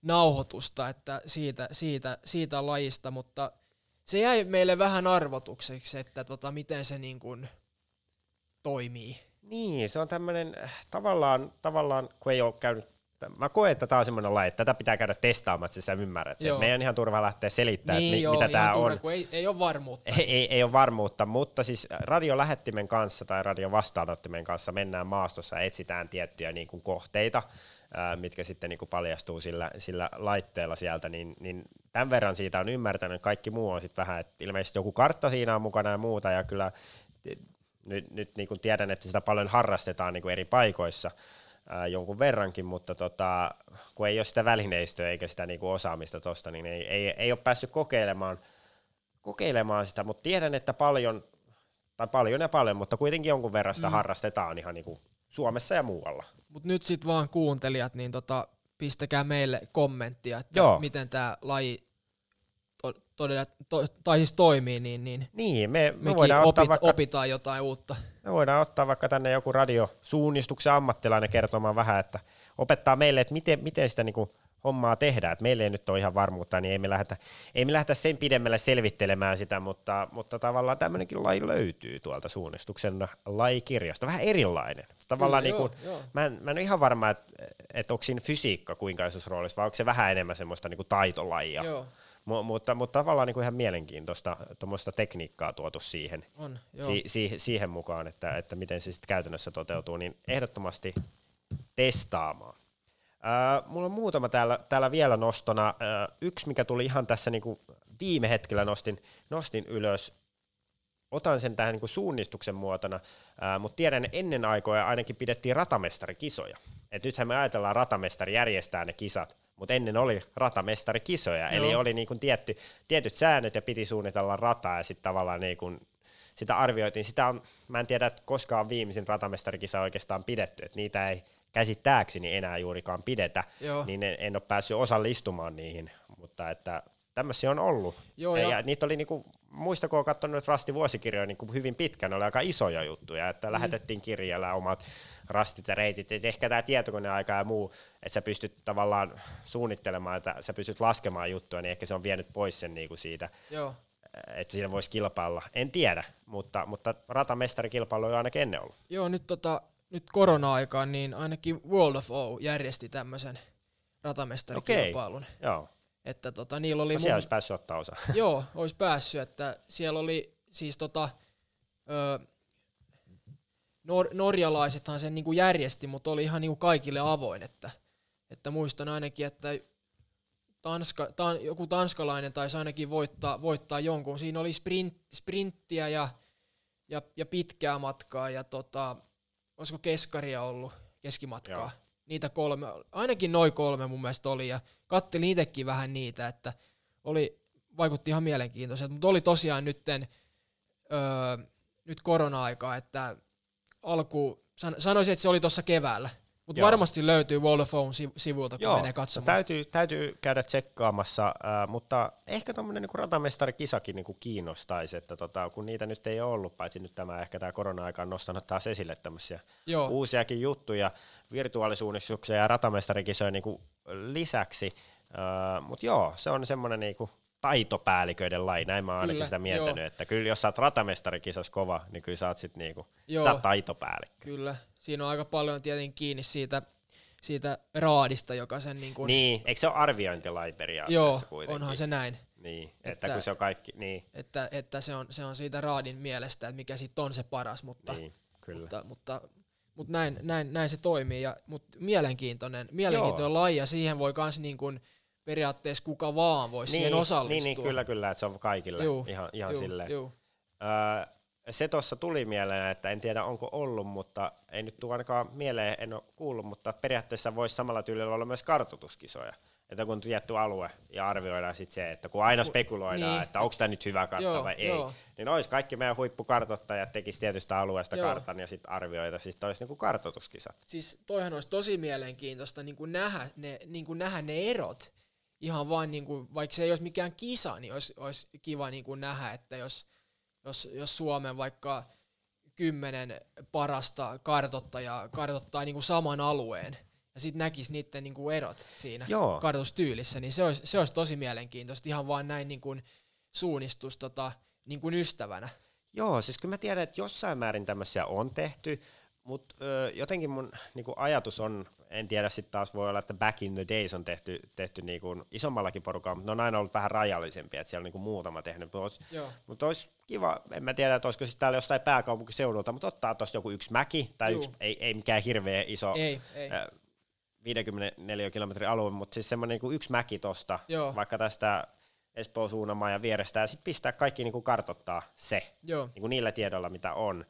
nauhoitusta että siitä, siitä, siitä lajista, mutta se jäi meille vähän arvotukseksi, että tota, miten se niin kuin toimii. Niin, se on tämmöinen tavallaan, tavallaan, kun ei ole käynyt mä koen, että tämä on semmoinen laji, että tätä pitää käydä testaamaan, että sä ymmärrät sen. Meidän on ihan turva lähteä selittämään, niin, että joo, mitä tämä on. Ei, ei ole varmuutta. Ei, ei, ei ole varmuutta, mutta siis radiolähettimen kanssa tai radiovastaanottimen kanssa mennään maastossa ja etsitään tiettyjä niin kuin kohteita, ää, mitkä sitten niin kuin paljastuu sillä, sillä laitteella sieltä, niin, niin tämän verran siitä on ymmärtänyt, kaikki muu on sitten vähän, että ilmeisesti joku kartta siinä on mukana ja muuta, ja kyllä nyt, nyt niin kuin tiedän, että sitä paljon harrastetaan niin kuin eri paikoissa, ää, jonkun verrankin, mutta tota, kun ei ole sitä välineistöä eikä sitä niin kuin osaamista tuosta, niin ei, ei, ei ole päässyt kokeilemaan, kokeilemaan sitä, mutta tiedän, että paljon, tai paljon ja paljon, mutta kuitenkin jonkun verran sitä mm. harrastetaan ihan niin kuin Suomessa ja muualla. Mutta nyt sitten vaan kuuntelijat, niin tota, pistäkää meille kommenttia, että Joo. miten tämä laji to, todella, to, tai siis toimii, niin, niin, niin me, me voidaan opit, vaikka, opitaan jotain uutta. Me voidaan ottaa vaikka tänne joku radiosuunnistuksen ammattilainen kertomaan vähän, että opettaa meille, että miten, miten sitä niin kuin hommaa tehdään. Et meillä ei nyt ole ihan varmuutta, niin ei me lähdetä, ei me lähdetä sen pidemmälle selvittelemään sitä, mutta, mutta tavallaan tämmöinenkin laji löytyy tuolta suunnistuksen lajikirjasta. Vähän erilainen. Tavallaan Kyllä, niin kuin, joo, joo. Mä, en, mä en ole ihan varma, että, että onko siinä fysiikka kuinka isossa roolissa, vai onko se vähän enemmän semmoista niin kuin taitolajia. Joo. M- mutta, mutta tavallaan niin kuin ihan mielenkiintoista tuommoista tekniikkaa tuotu siihen, On, si- si- siihen mukaan, että, että miten se sitten käytännössä toteutuu, niin ehdottomasti testaamaan. Äh, mulla on muutama täällä, täällä vielä nostona. Äh, yksi, mikä tuli ihan tässä niin kuin viime hetkellä nostin, nostin ylös. Otan sen tähän niin kuin suunnistuksen muotona, mutta tiedän, että ennen aikoja ainakin pidettiin ratamestarikisoja. Et nythän me ajatellaan ratamestari järjestää ne kisat, mutta ennen oli ratamestarikisoja, Joo. eli oli niin kuin tietty, tietyt säännöt ja piti suunnitella rataa ja sitten tavallaan niin kuin sitä arvioitiin. Sitä on, mä en tiedä, että koskaan viimeisin ratamestarikisa oikeastaan pidetty, että niitä ei käsittääkseni enää juurikaan pidetä, Joo. niin en, en ole päässyt osallistumaan niihin, mutta että tämmöisiä on ollut. Joo, ja, ja niitä oli niinku, muista kun olen katsonut Rasti vuosikirjoja niinku hyvin pitkän, oli aika isoja juttuja, että mm. lähetettiin kirjalla omat rastit ja reitit, että ehkä tämä tietokoneaika ja muu, että sä pystyt tavallaan suunnittelemaan, että sä pystyt laskemaan juttuja, niin ehkä se on vienyt pois sen niinku siitä, Joo. että siinä voisi kilpailla. En tiedä, mutta, mutta ratamestarikilpailu on ainakin ennen ollut. Joo, nyt tota, nyt korona-aikaan, niin ainakin World of O järjesti tämmöisen ratamestarikilpailun. Okay. Joo. Että tota, niillä oli... No, siellä mun... olisi päässyt ottaa osa. [LAUGHS] Joo, olisi päässyt, että siellä oli siis tota, ö, nor- norjalaisethan sen niinku järjesti, mutta oli ihan niinku kaikille avoin, että, että muistan ainakin, että Tanska, tan, joku tanskalainen taisi ainakin voittaa, voittaa jonkun. Siinä oli sprint, sprinttiä ja, ja, ja pitkää matkaa ja tota, olisiko keskaria ollut keskimatkaa. Joo. Niitä kolme, ainakin noin kolme mun mielestä oli, ja kattelin itsekin vähän niitä, että oli, vaikutti ihan mielenkiintoiselta, mutta oli tosiaan nytten, öö, nyt korona-aikaa, että alku, san, sanoisin, että se oli tuossa keväällä, mutta varmasti löytyy Phone sivuilta, kun Joo, menee katsomaan. Täytyy, täytyy käydä tsekkaamassa, äh, mutta ehkä tuommoinen niin ratamestarikisakin niin kiinnostaisi, että tota, kun niitä nyt ei ole ollut, paitsi nyt tämä ehkä tämä korona-aika on nostanut taas esille tämmöisiä Joo. uusiakin juttuja, virtuaalisuunnistuksia ja ratamestarikisoja niin lisäksi, äh, mutta joo, se on semmoinen niin kuin taitopäälliköiden laji, näin mä oon ainakin sitä miettinyt, joo. että kyllä jos sä oot ratamestarikisas kova, niin kyllä sä oot sit niinku, joo. sä oot taitopäällikkö. Kyllä, siinä on aika paljon tietenkin kiinni siitä, siitä raadista, joka sen niin kuin... Niin, eikö se ole arviointilaji periaatteessa Joo, kuitenkin? onhan se näin. Niin, että, että kun se on kaikki, niin. Että, että se, on, se on siitä raadin mielestä, että mikä sitten on se paras, mutta, niin, kyllä. mutta, mutta, mutta näin, näin, näin, se toimii. Ja, mutta mielenkiintoinen, mielenkiintoinen laji ja siihen voi myös niin kuin, periaatteessa kuka vaan voisi niin, siihen osallistua. Niin, niin, kyllä, kyllä, että se on kaikille juu, ihan, ihan juu, silleen. Juu. Öö, se tuossa tuli mieleen, että en tiedä onko ollut, mutta ei nyt tule ainakaan mieleen, en ole kuullut, mutta periaatteessa voisi samalla tyylillä olla myös kartoituskisoja. Että kun tietty alue ja arvioidaan sitten se, että kun aina spekuloidaan, niin. että onko tämä nyt hyvä kartta joo, vai ei, joo. niin olisi kaikki meidän huippukartoittajat tekisi tietystä alueesta joo. kartan ja sitten arvioida, sitten olisi niinku kartoituskisat. Siis toihan olisi tosi mielenkiintoista niin kuin nähdä, ne, niin kuin nähdä ne erot, ihan vain, niin kuin, vaikka se ei olisi mikään kisa, niin olisi, olisi kiva niin kuin nähdä, että jos, jos, jos Suomen vaikka kymmenen parasta kartoittajaa kartoittaa niin kuin saman alueen, ja sitten näkisi niiden niin kuin erot siinä Joo. kartoitustyylissä, niin se olisi, se olisi tosi mielenkiintoista, ihan vaan näin niin kuin suunnistus tota, niin kuin ystävänä. Joo, siis kyllä mä tiedän, että jossain määrin tämmöisiä on tehty, mutta jotenkin mun niinku, ajatus on, en tiedä sitten taas voi olla, että back in the days on tehty, tehty niinku, isommallakin porukalla, mutta ne on aina ollut vähän rajallisempia, että siellä on niinku, muutama tehnyt. Mutta olisi, kiva, en mä tiedä, että olisiko sitten täällä jostain pääkaupunkiseudulta, mutta ottaa tuosta joku yksi mäki, tai yksi, ei, ei mikään hirveä iso, ei, ei. Äh, 54 kilometrin alue, mutta siis semmoinen niin yksi mäki tosta, Joo. vaikka tästä Espoon suunnamaan ja vierestä, ja sitten pistää kaikki niin kuin kartottaa se, Joo. niin kuin niillä tiedoilla, mitä on.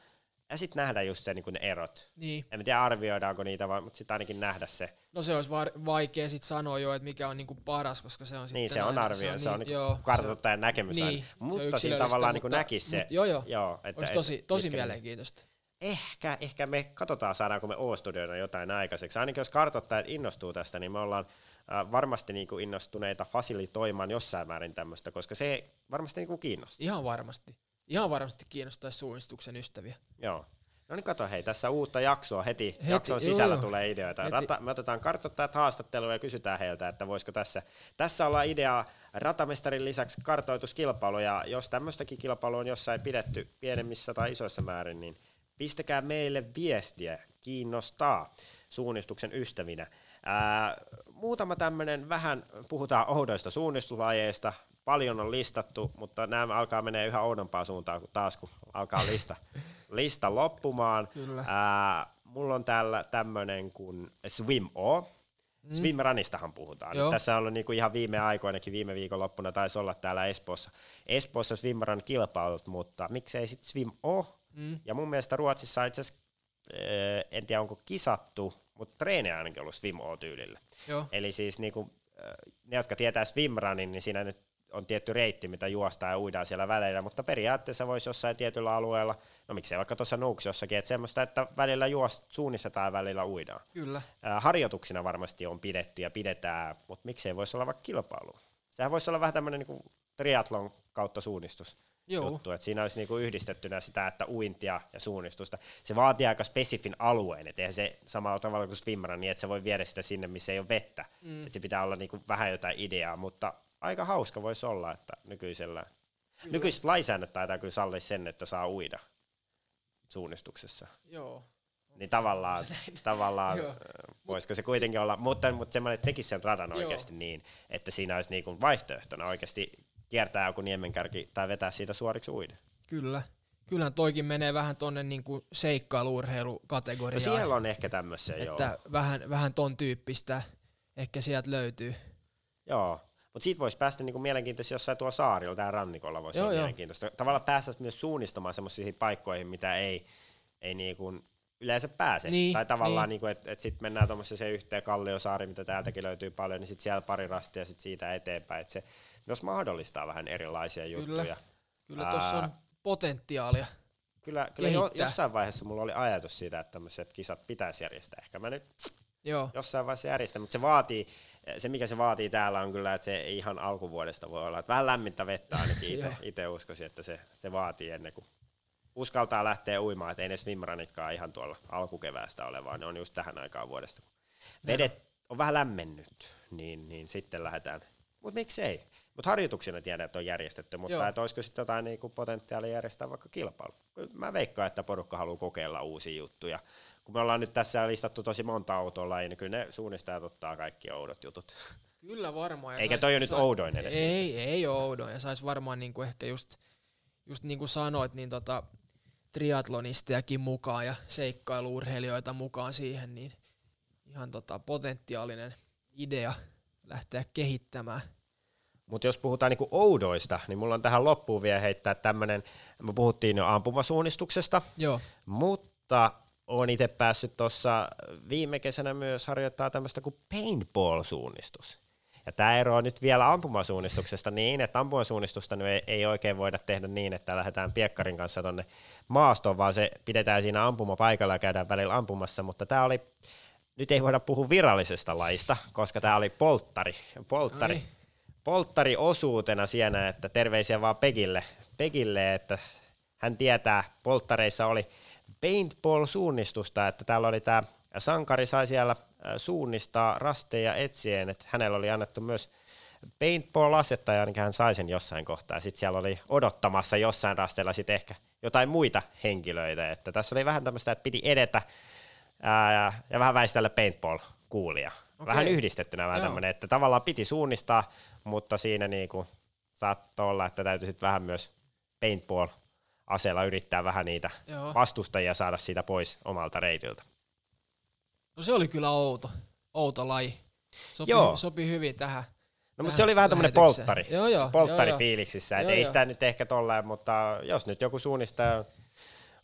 Ja sitten nähdä just se, niin ne erot. Niin. En tiedä arvioidaanko niitä, vaan, mutta sitten ainakin nähdä se. No se olisi var- vaikea sit sanoa jo, että mikä on niinku paras, koska se on Niin, sitten se on aina- arvio, se on, niin joo, kartoittajan näkemys niin, aina. se on Mutta siinä tavallaan niin mutta- näkisi se. mut joo, joo. joo että, Olisi tosi, tosi mitkä mielenkiintoista. Ehkä, ehkä me katsotaan, saadaanko me O-studioina jotain aikaiseksi. Ainakin jos kartoittajat innostuu tästä, niin me ollaan äh, varmasti niin kuin innostuneita fasilitoimaan jossain määrin tämmöistä, koska se varmasti niin kuin kiinnostaa. Ihan varmasti. Ihan varmasti kiinnostaisi suunnistuksen ystäviä. Joo. No niin kato hei, tässä uutta jaksoa heti, Heti, jakson sisällä joo. tulee ideoita. Heti. Rata, me otetaan kartoittajat haastattelua ja kysytään heiltä, että voisiko tässä, tässä olla idea ratamestarin lisäksi kartoituskilpailu, ja jos tämmöistäkin kilpailua on jossain pidetty pienemmissä tai isoissa määrin, niin pistäkää meille viestiä, kiinnostaa suunnistuksen ystävinä. Ää, muutama tämmöinen vähän, puhutaan oudoista suunnistuslajeista, paljon on listattu, mutta nämä alkaa mennä yhä oudompaan suuntaan kuin taas, kun alkaa lista, [LAUGHS] lista loppumaan. Kyllä. Ää, mulla on täällä tämmöinen kuin Swim O. Mm. Swimrunistahan puhutaan. Joo. Nyt tässä on ollut niinku ihan viime aikoinakin, viime viikonloppuna taisi olla täällä Espoossa, Espoossa Swimrun kilpailut, mutta miksei sitten Swim O? Mm. Ja mun mielestä Ruotsissa itse asiassa, en tiedä onko kisattu, mutta treenejä ainakin ollut Swim O-tyylillä. Joo. Eli siis niinku, ne, jotka tietää swimrunin, niin siinä nyt on tietty reitti, mitä juostaan ja uidaan siellä välillä, mutta periaatteessa voisi jossain tietyllä alueella, no miksei vaikka tuossa Nuuks jossakin, että semmoista, että välillä juos, suunnistetaan ja välillä uidaan. Kyllä. Äh, harjoituksina varmasti on pidetty ja pidetään, mutta miksei voisi olla vaikka kilpailu. Sehän voisi olla vähän tämmöinen niinku triatlon kautta suunnistus. Joo. Juttu, että siinä olisi niinku yhdistettynä sitä, että uintia ja suunnistusta. Se vaatii aika spesifin alueen, että eihän se samalla tavalla kuin swimrun, niin että se voi viedä sitä sinne, missä ei ole vettä. Mm. se pitää olla niinku vähän jotain ideaa, mutta aika hauska voisi olla, että nykyisellä, nykyiset lainsäännöt taitaa kyllä sallia sen, että saa uida suunnistuksessa. Joo. Niin tavallaan, tavallaan Joo. äh, voisiko se kuitenkin olla, mutta, mutta semmoinen, tekisi sen radan Joo. oikeasti niin, että siinä olisi niinku vaihtoehtona oikeasti kiertää joku niemenkärki tai vetää siitä suoriksi uiden. Kyllä. Kyllähän toikin menee vähän tonne niinku No seikkailu-urheilukategoriaan. siellä on ehkä tämmöisiä, joo. että vähän, vähän ton tyyppistä ehkä sieltä löytyy. Joo, mutta siitä voisi päästä niinku mielenkiintoisesti jossain tuolla saarilla tai rannikolla voisi Joo, olla joo. mielenkiintoista. Tavallaan päästä myös suunnistamaan semmoisiin paikkoihin, mitä ei, ei niinku yleensä pääse. Niin, tai tavallaan, niin. niinku, että et sitten mennään tuommoiseen yhteen Kalliosaari, mitä täältäkin löytyy paljon, niin sitten siellä pari rastia ja sitten siitä eteenpäin. Et se myös mahdollistaa vähän erilaisia juttuja. Kyllä. Kyllä tuossa on potentiaalia. Kyllä, kyllä jo, jossain vaiheessa mulla oli ajatus siitä, että tämmöiset kisat pitäisi järjestää. Ehkä mä nyt Joo. jossain vaiheessa järjestän, mutta se vaatii, se mikä se vaatii täällä on kyllä, että se ei ihan alkuvuodesta voi olla. Että vähän lämmintä vettä ainakin [LAUGHS] itse uskoisin, että se, se vaatii ennen kuin uskaltaa lähteä uimaan, että ei ne swimrunitkaan ihan tuolla alkukeväästä ole, vaan ne on just tähän aikaan vuodesta. Vedet on vähän lämmennyt, niin, niin sitten lähdetään. Mutta miksei? Mutta harjoituksena tiedän, että on järjestetty, mutta Joo. että olisiko sitten jotain niinku potentiaalia järjestää vaikka kilpailu. Mä veikkaan, että porukka haluaa kokeilla uusia juttuja. Kun me ollaan nyt tässä listattu tosi monta autolla, niin kyllä ne suunnistajat ottaa kaikki oudot jutut. Kyllä varmaan. ja Eikä sais- toi ole nyt oudoin edes Ei, ei ole oudoin. Ja sais varmaan niinku ehkä just, just niin kuin sanoit, niin tota, triatlonistejakin mukaan ja seikkailuurheilijoita mukaan siihen, niin ihan tota potentiaalinen idea lähteä kehittämään. Mutta jos puhutaan niinku oudoista, niin mulla on tähän loppuun vielä heittää tämmönen, me puhuttiin jo ampumasuunnistuksesta, Joo, mutta olen itse päässyt tuossa viime kesänä myös harjoittaa tämmöistä kuin paintball-suunnistus. Ja tämä eroaa nyt vielä ampumasuunnistuksesta niin, että ampumasuunnistusta nyt ei, ei oikein voida tehdä niin, että lähdetään piekkarin kanssa tonne maastoon, vaan se pidetään siinä ampumapaikalla ja käydään välillä ampumassa, mutta tämä oli, nyt ei voida puhua virallisesta laista, koska tämä oli polttari, polttari, No niin. polttari osuutena siinä, että terveisiä vaan Pegille, Pegille, että hän tietää, polttareissa oli paintball-suunnistusta, että täällä oli tämä sankari sai siellä suunnistaa rasteja etsien, että hänellä oli annettu myös paintball-asetta ja ainakin hän sai sen jossain kohtaa. Sitten siellä oli odottamassa jossain rasteella sitten ehkä jotain muita henkilöitä, että tässä oli vähän tämmöistä, että piti edetä ää, ja, vähän väistellä paintball-kuulia. Okei. Vähän yhdistettynä vähän tämmöinen, että tavallaan piti suunnistaa, mutta siinä niinku saattoi olla, että täytyy sitten vähän myös paintball-aseella yrittää vähän niitä Joo. vastustajia saada siitä pois omalta reitiltä. no se oli kyllä outo. outo laji. Sopi, Joo. sopi hyvin tähän. No mutta se oli vähän tämmöinen polttari. Joo, joo. polttari joo, fiiliksissä, että ei joo. sitä nyt ehkä tolleen, mutta jos nyt joku suunnistaa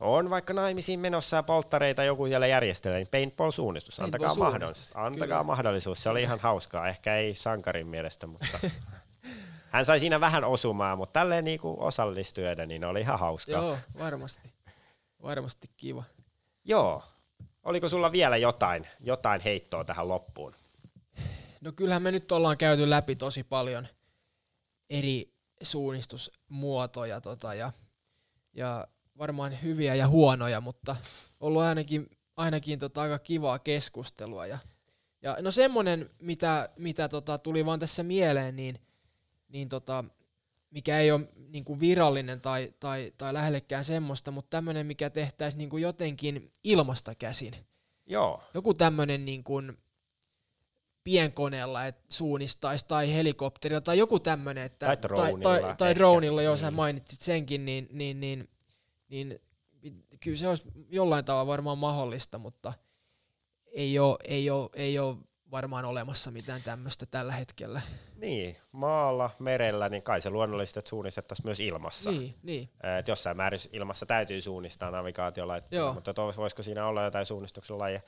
on vaikka naimisiin menossa ja polttareita joku siellä järjestelee, niin paintball-suunnistus, antakaa Paintball-suunnistus, mahdollisuus. Antakaa kyllä. mahdollisuus, se oli ihan hauskaa, ehkä ei sankarin mielestä, mutta [LAUGHS] hän sai siinä vähän osumaan, mutta tälleen niinku osallistujana, niin oli ihan hauskaa. Joo, varmasti. Varmasti kiva. Joo. Oliko sulla vielä jotain, jotain heittoa tähän loppuun? No kyllähän me nyt ollaan käyty läpi tosi paljon eri suunnistusmuotoja tota, ja, ja varmaan hyviä ja huonoja, mutta ollut ainakin, ainakin tota, aika kivaa keskustelua. Ja, ja no semmonen, mitä, mitä tota, tuli vaan tässä mieleen, niin, niin tota, mikä ei ole niin kuin virallinen tai, tai, tai lähellekään semmoista, mutta tämmöinen, mikä tehtäisiin niin kuin jotenkin ilmasta käsin Joo. joku tämmöinen niin kuin pienkoneella et suunnistaisi tai helikopterilla tai joku tämmöinen, että Tai tai, dronilla tai, tai ehkä. dronilla, jos sä Niin. mainitsit senkin, niin, niin, niin, niin kyllä se olisi jollain tavalla varmaan mahdollista, mutta ei ole, ei ole, ei ole varmaan olemassa mitään tämmöistä tällä hetkellä. Niin, maalla, merellä, niin kai se luonnollisesti, että suunnistettaisiin myös ilmassa. Niin, niin. Et jossain määrin ilmassa täytyy suunnistaa navigaatiolaitteella, mutta tos, voisiko siinä olla jotain suunnistuksen lajeja.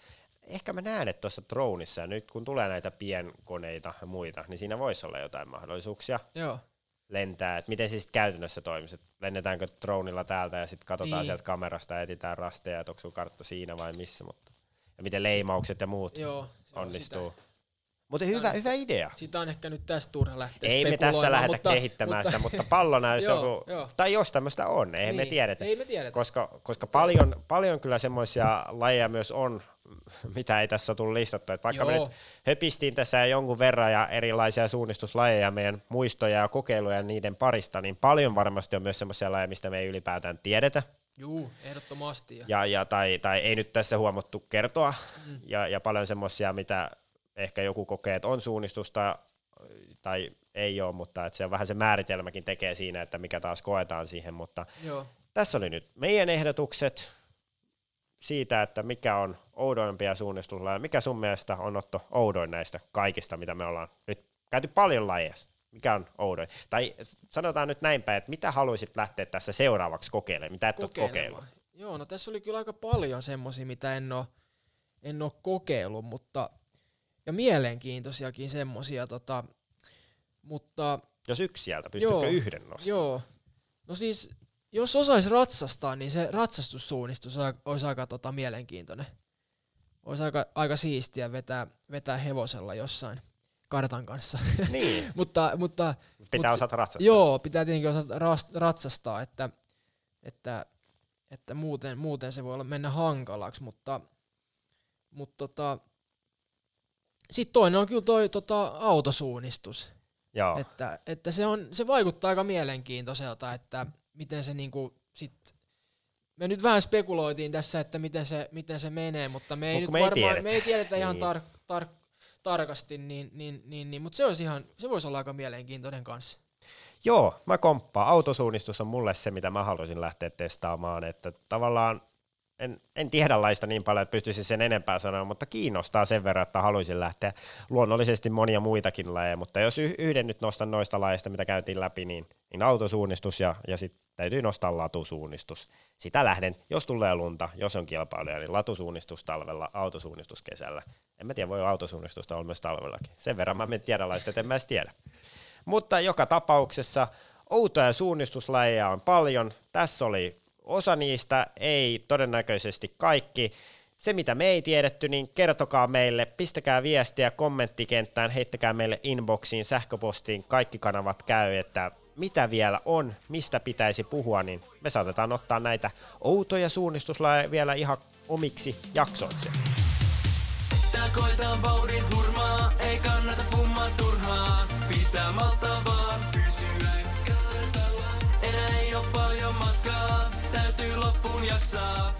Ehkä mä näen, että tuossa droneissa, nyt kun tulee näitä pienkoneita ja muita, niin siinä voisi olla jotain mahdollisuuksia Joo. lentää. Et miten se sitten käytännössä toimisi? Et lennetäänkö dronilla täältä ja sitten katsotaan Niin. sieltä kamerasta ja etsitään rasteja, että onko sun kartta siinä vai missä. Mutta, ja miten leimaukset ja muut Joo, onnistuu. Mutta hyvä, hyvä idea. sitä on ehkä nyt tästä turha lähteä Ei me tässä lähdetä mutta, kehittämään mutta, sitä, mutta pallona jos Joo, joku, joo. tai jos tämmöistä on, eihän me Niin, tiedetä. ei me tiedetä. Koska, koska paljon, paljon kyllä semmoisia lajeja myös on, mitä ei tässä tullut listattu. Et vaikka me Joo. nyt höpistiin tässä jonkun verran ja erilaisia suunnistuslajeja, meidän muistoja ja kokeiluja niiden parista, niin paljon varmasti on myös semmoisia lajeja, mistä me ei ylipäätään tiedetä. Juu, ehdottomasti. Ja, Ja, ja, tai, tai ei nyt tässä huomattu kertoa. Mm. Ja, ja paljon semmoisia, mitä ehkä joku kokee, että on suunnistusta tai ei ole, mutta että se on vähän se määritelmäkin tekee siinä, että mikä taas koetaan siihen. Mutta joo. tässä oli nyt meidän ehdotukset siitä, että mikä on oudoimpia suunnistuslajeja. Mikä sun mielestä on Otto oudoin näistä kaikista, mitä me ollaan nyt käyty paljon lajeissa? Mikä on oudoin? Tai sanotaan nyt näin päin, että mitä haluaisit lähteä tässä seuraavaksi kokeilemaan? Mitä et ole kokeillut? Joo, no tässä oli kyllä aika paljon semmosia, mitä en oo, en oo kokeillut, mutta ja mielenkiintoisiakin semmosia, tota, mutta Jos yksi sieltä, pystytkö Joo, yhden nostamaan? joo, no siis jos osais ratsastaa, niin se ratsastussuunnistus olisi aika tota, mielenkiintoinen. Olisi aika, aika siistiä vetää, vetää hevosella jossain kartan kanssa. [LAUGHS] Niin, [LAUGHS] mutta, mutta pitää Mut- osata ratsastaa. Joo, pitää tietenkin osata ratsastaa, että, että, että muuten, muuten se voi olla mennä hankalaksi, mutta, mutta tota, sitten toinen on kyllä toi tota, autosuunnistus, Joo. että, että se, on, se vaikuttaa aika mielenkiintoiselta, että miten se niinku sit, me nyt vähän spekuloitiin tässä, että miten se, miten se menee, mutta me ei Mut nyt me ei varmaan, tiedetä. me ei tiedetä ihan Niin. tar, tar, tarkasti, niin, niin, niin, niin, mutta se olisi ihan, se voisi olla aika mielenkiintoinen kanssa. Joo, mä komppaan. Autosuunnistus on mulle se, mitä mä haluaisin lähteä testaamaan. Että tavallaan en, en tiedä laista niin paljon, että pystyisin sen enempää sanoa, mutta kiinnostaa sen verran, että haluaisin lähteä. Luonnollisesti monia muitakin lajeja, mutta jos yhden nyt nostan noista lajeista, mitä käytiin läpi, niin, niin autosuunnistus ja, ja sitten täytyy nostaa latusuunnistus. Sitä lähden, jos tulee lunta, jos on kilpailuja, niin latusuunnistus talvella, autosuunnistus kesällä. En mä tiedä, voi autosuunnistusta olla myös talvellakin. Sen verran mä en tiedä laista, että en mä edes tiedä. Mutta joka tapauksessa outoja suunnistuslajeja on paljon. Tässä oli osa niistä, ei todennäköisesti kaikki. Se, mitä me ei tiedetty, niin kertokaa meille, pistäkää viestiä kommenttikenttään, heittäkää meille inboxiin, sähköpostiin, kaikki kanavat käy, että mitä vielä on, mistä pitäisi puhua, niin me saatetaan ottaa näitä outoja suunnistuslajeja vielä ihan omiksi jaksoiksi. Tää koetaan vauhdin hurmaa, ei kannata pummaa turhaa, pitää malta up.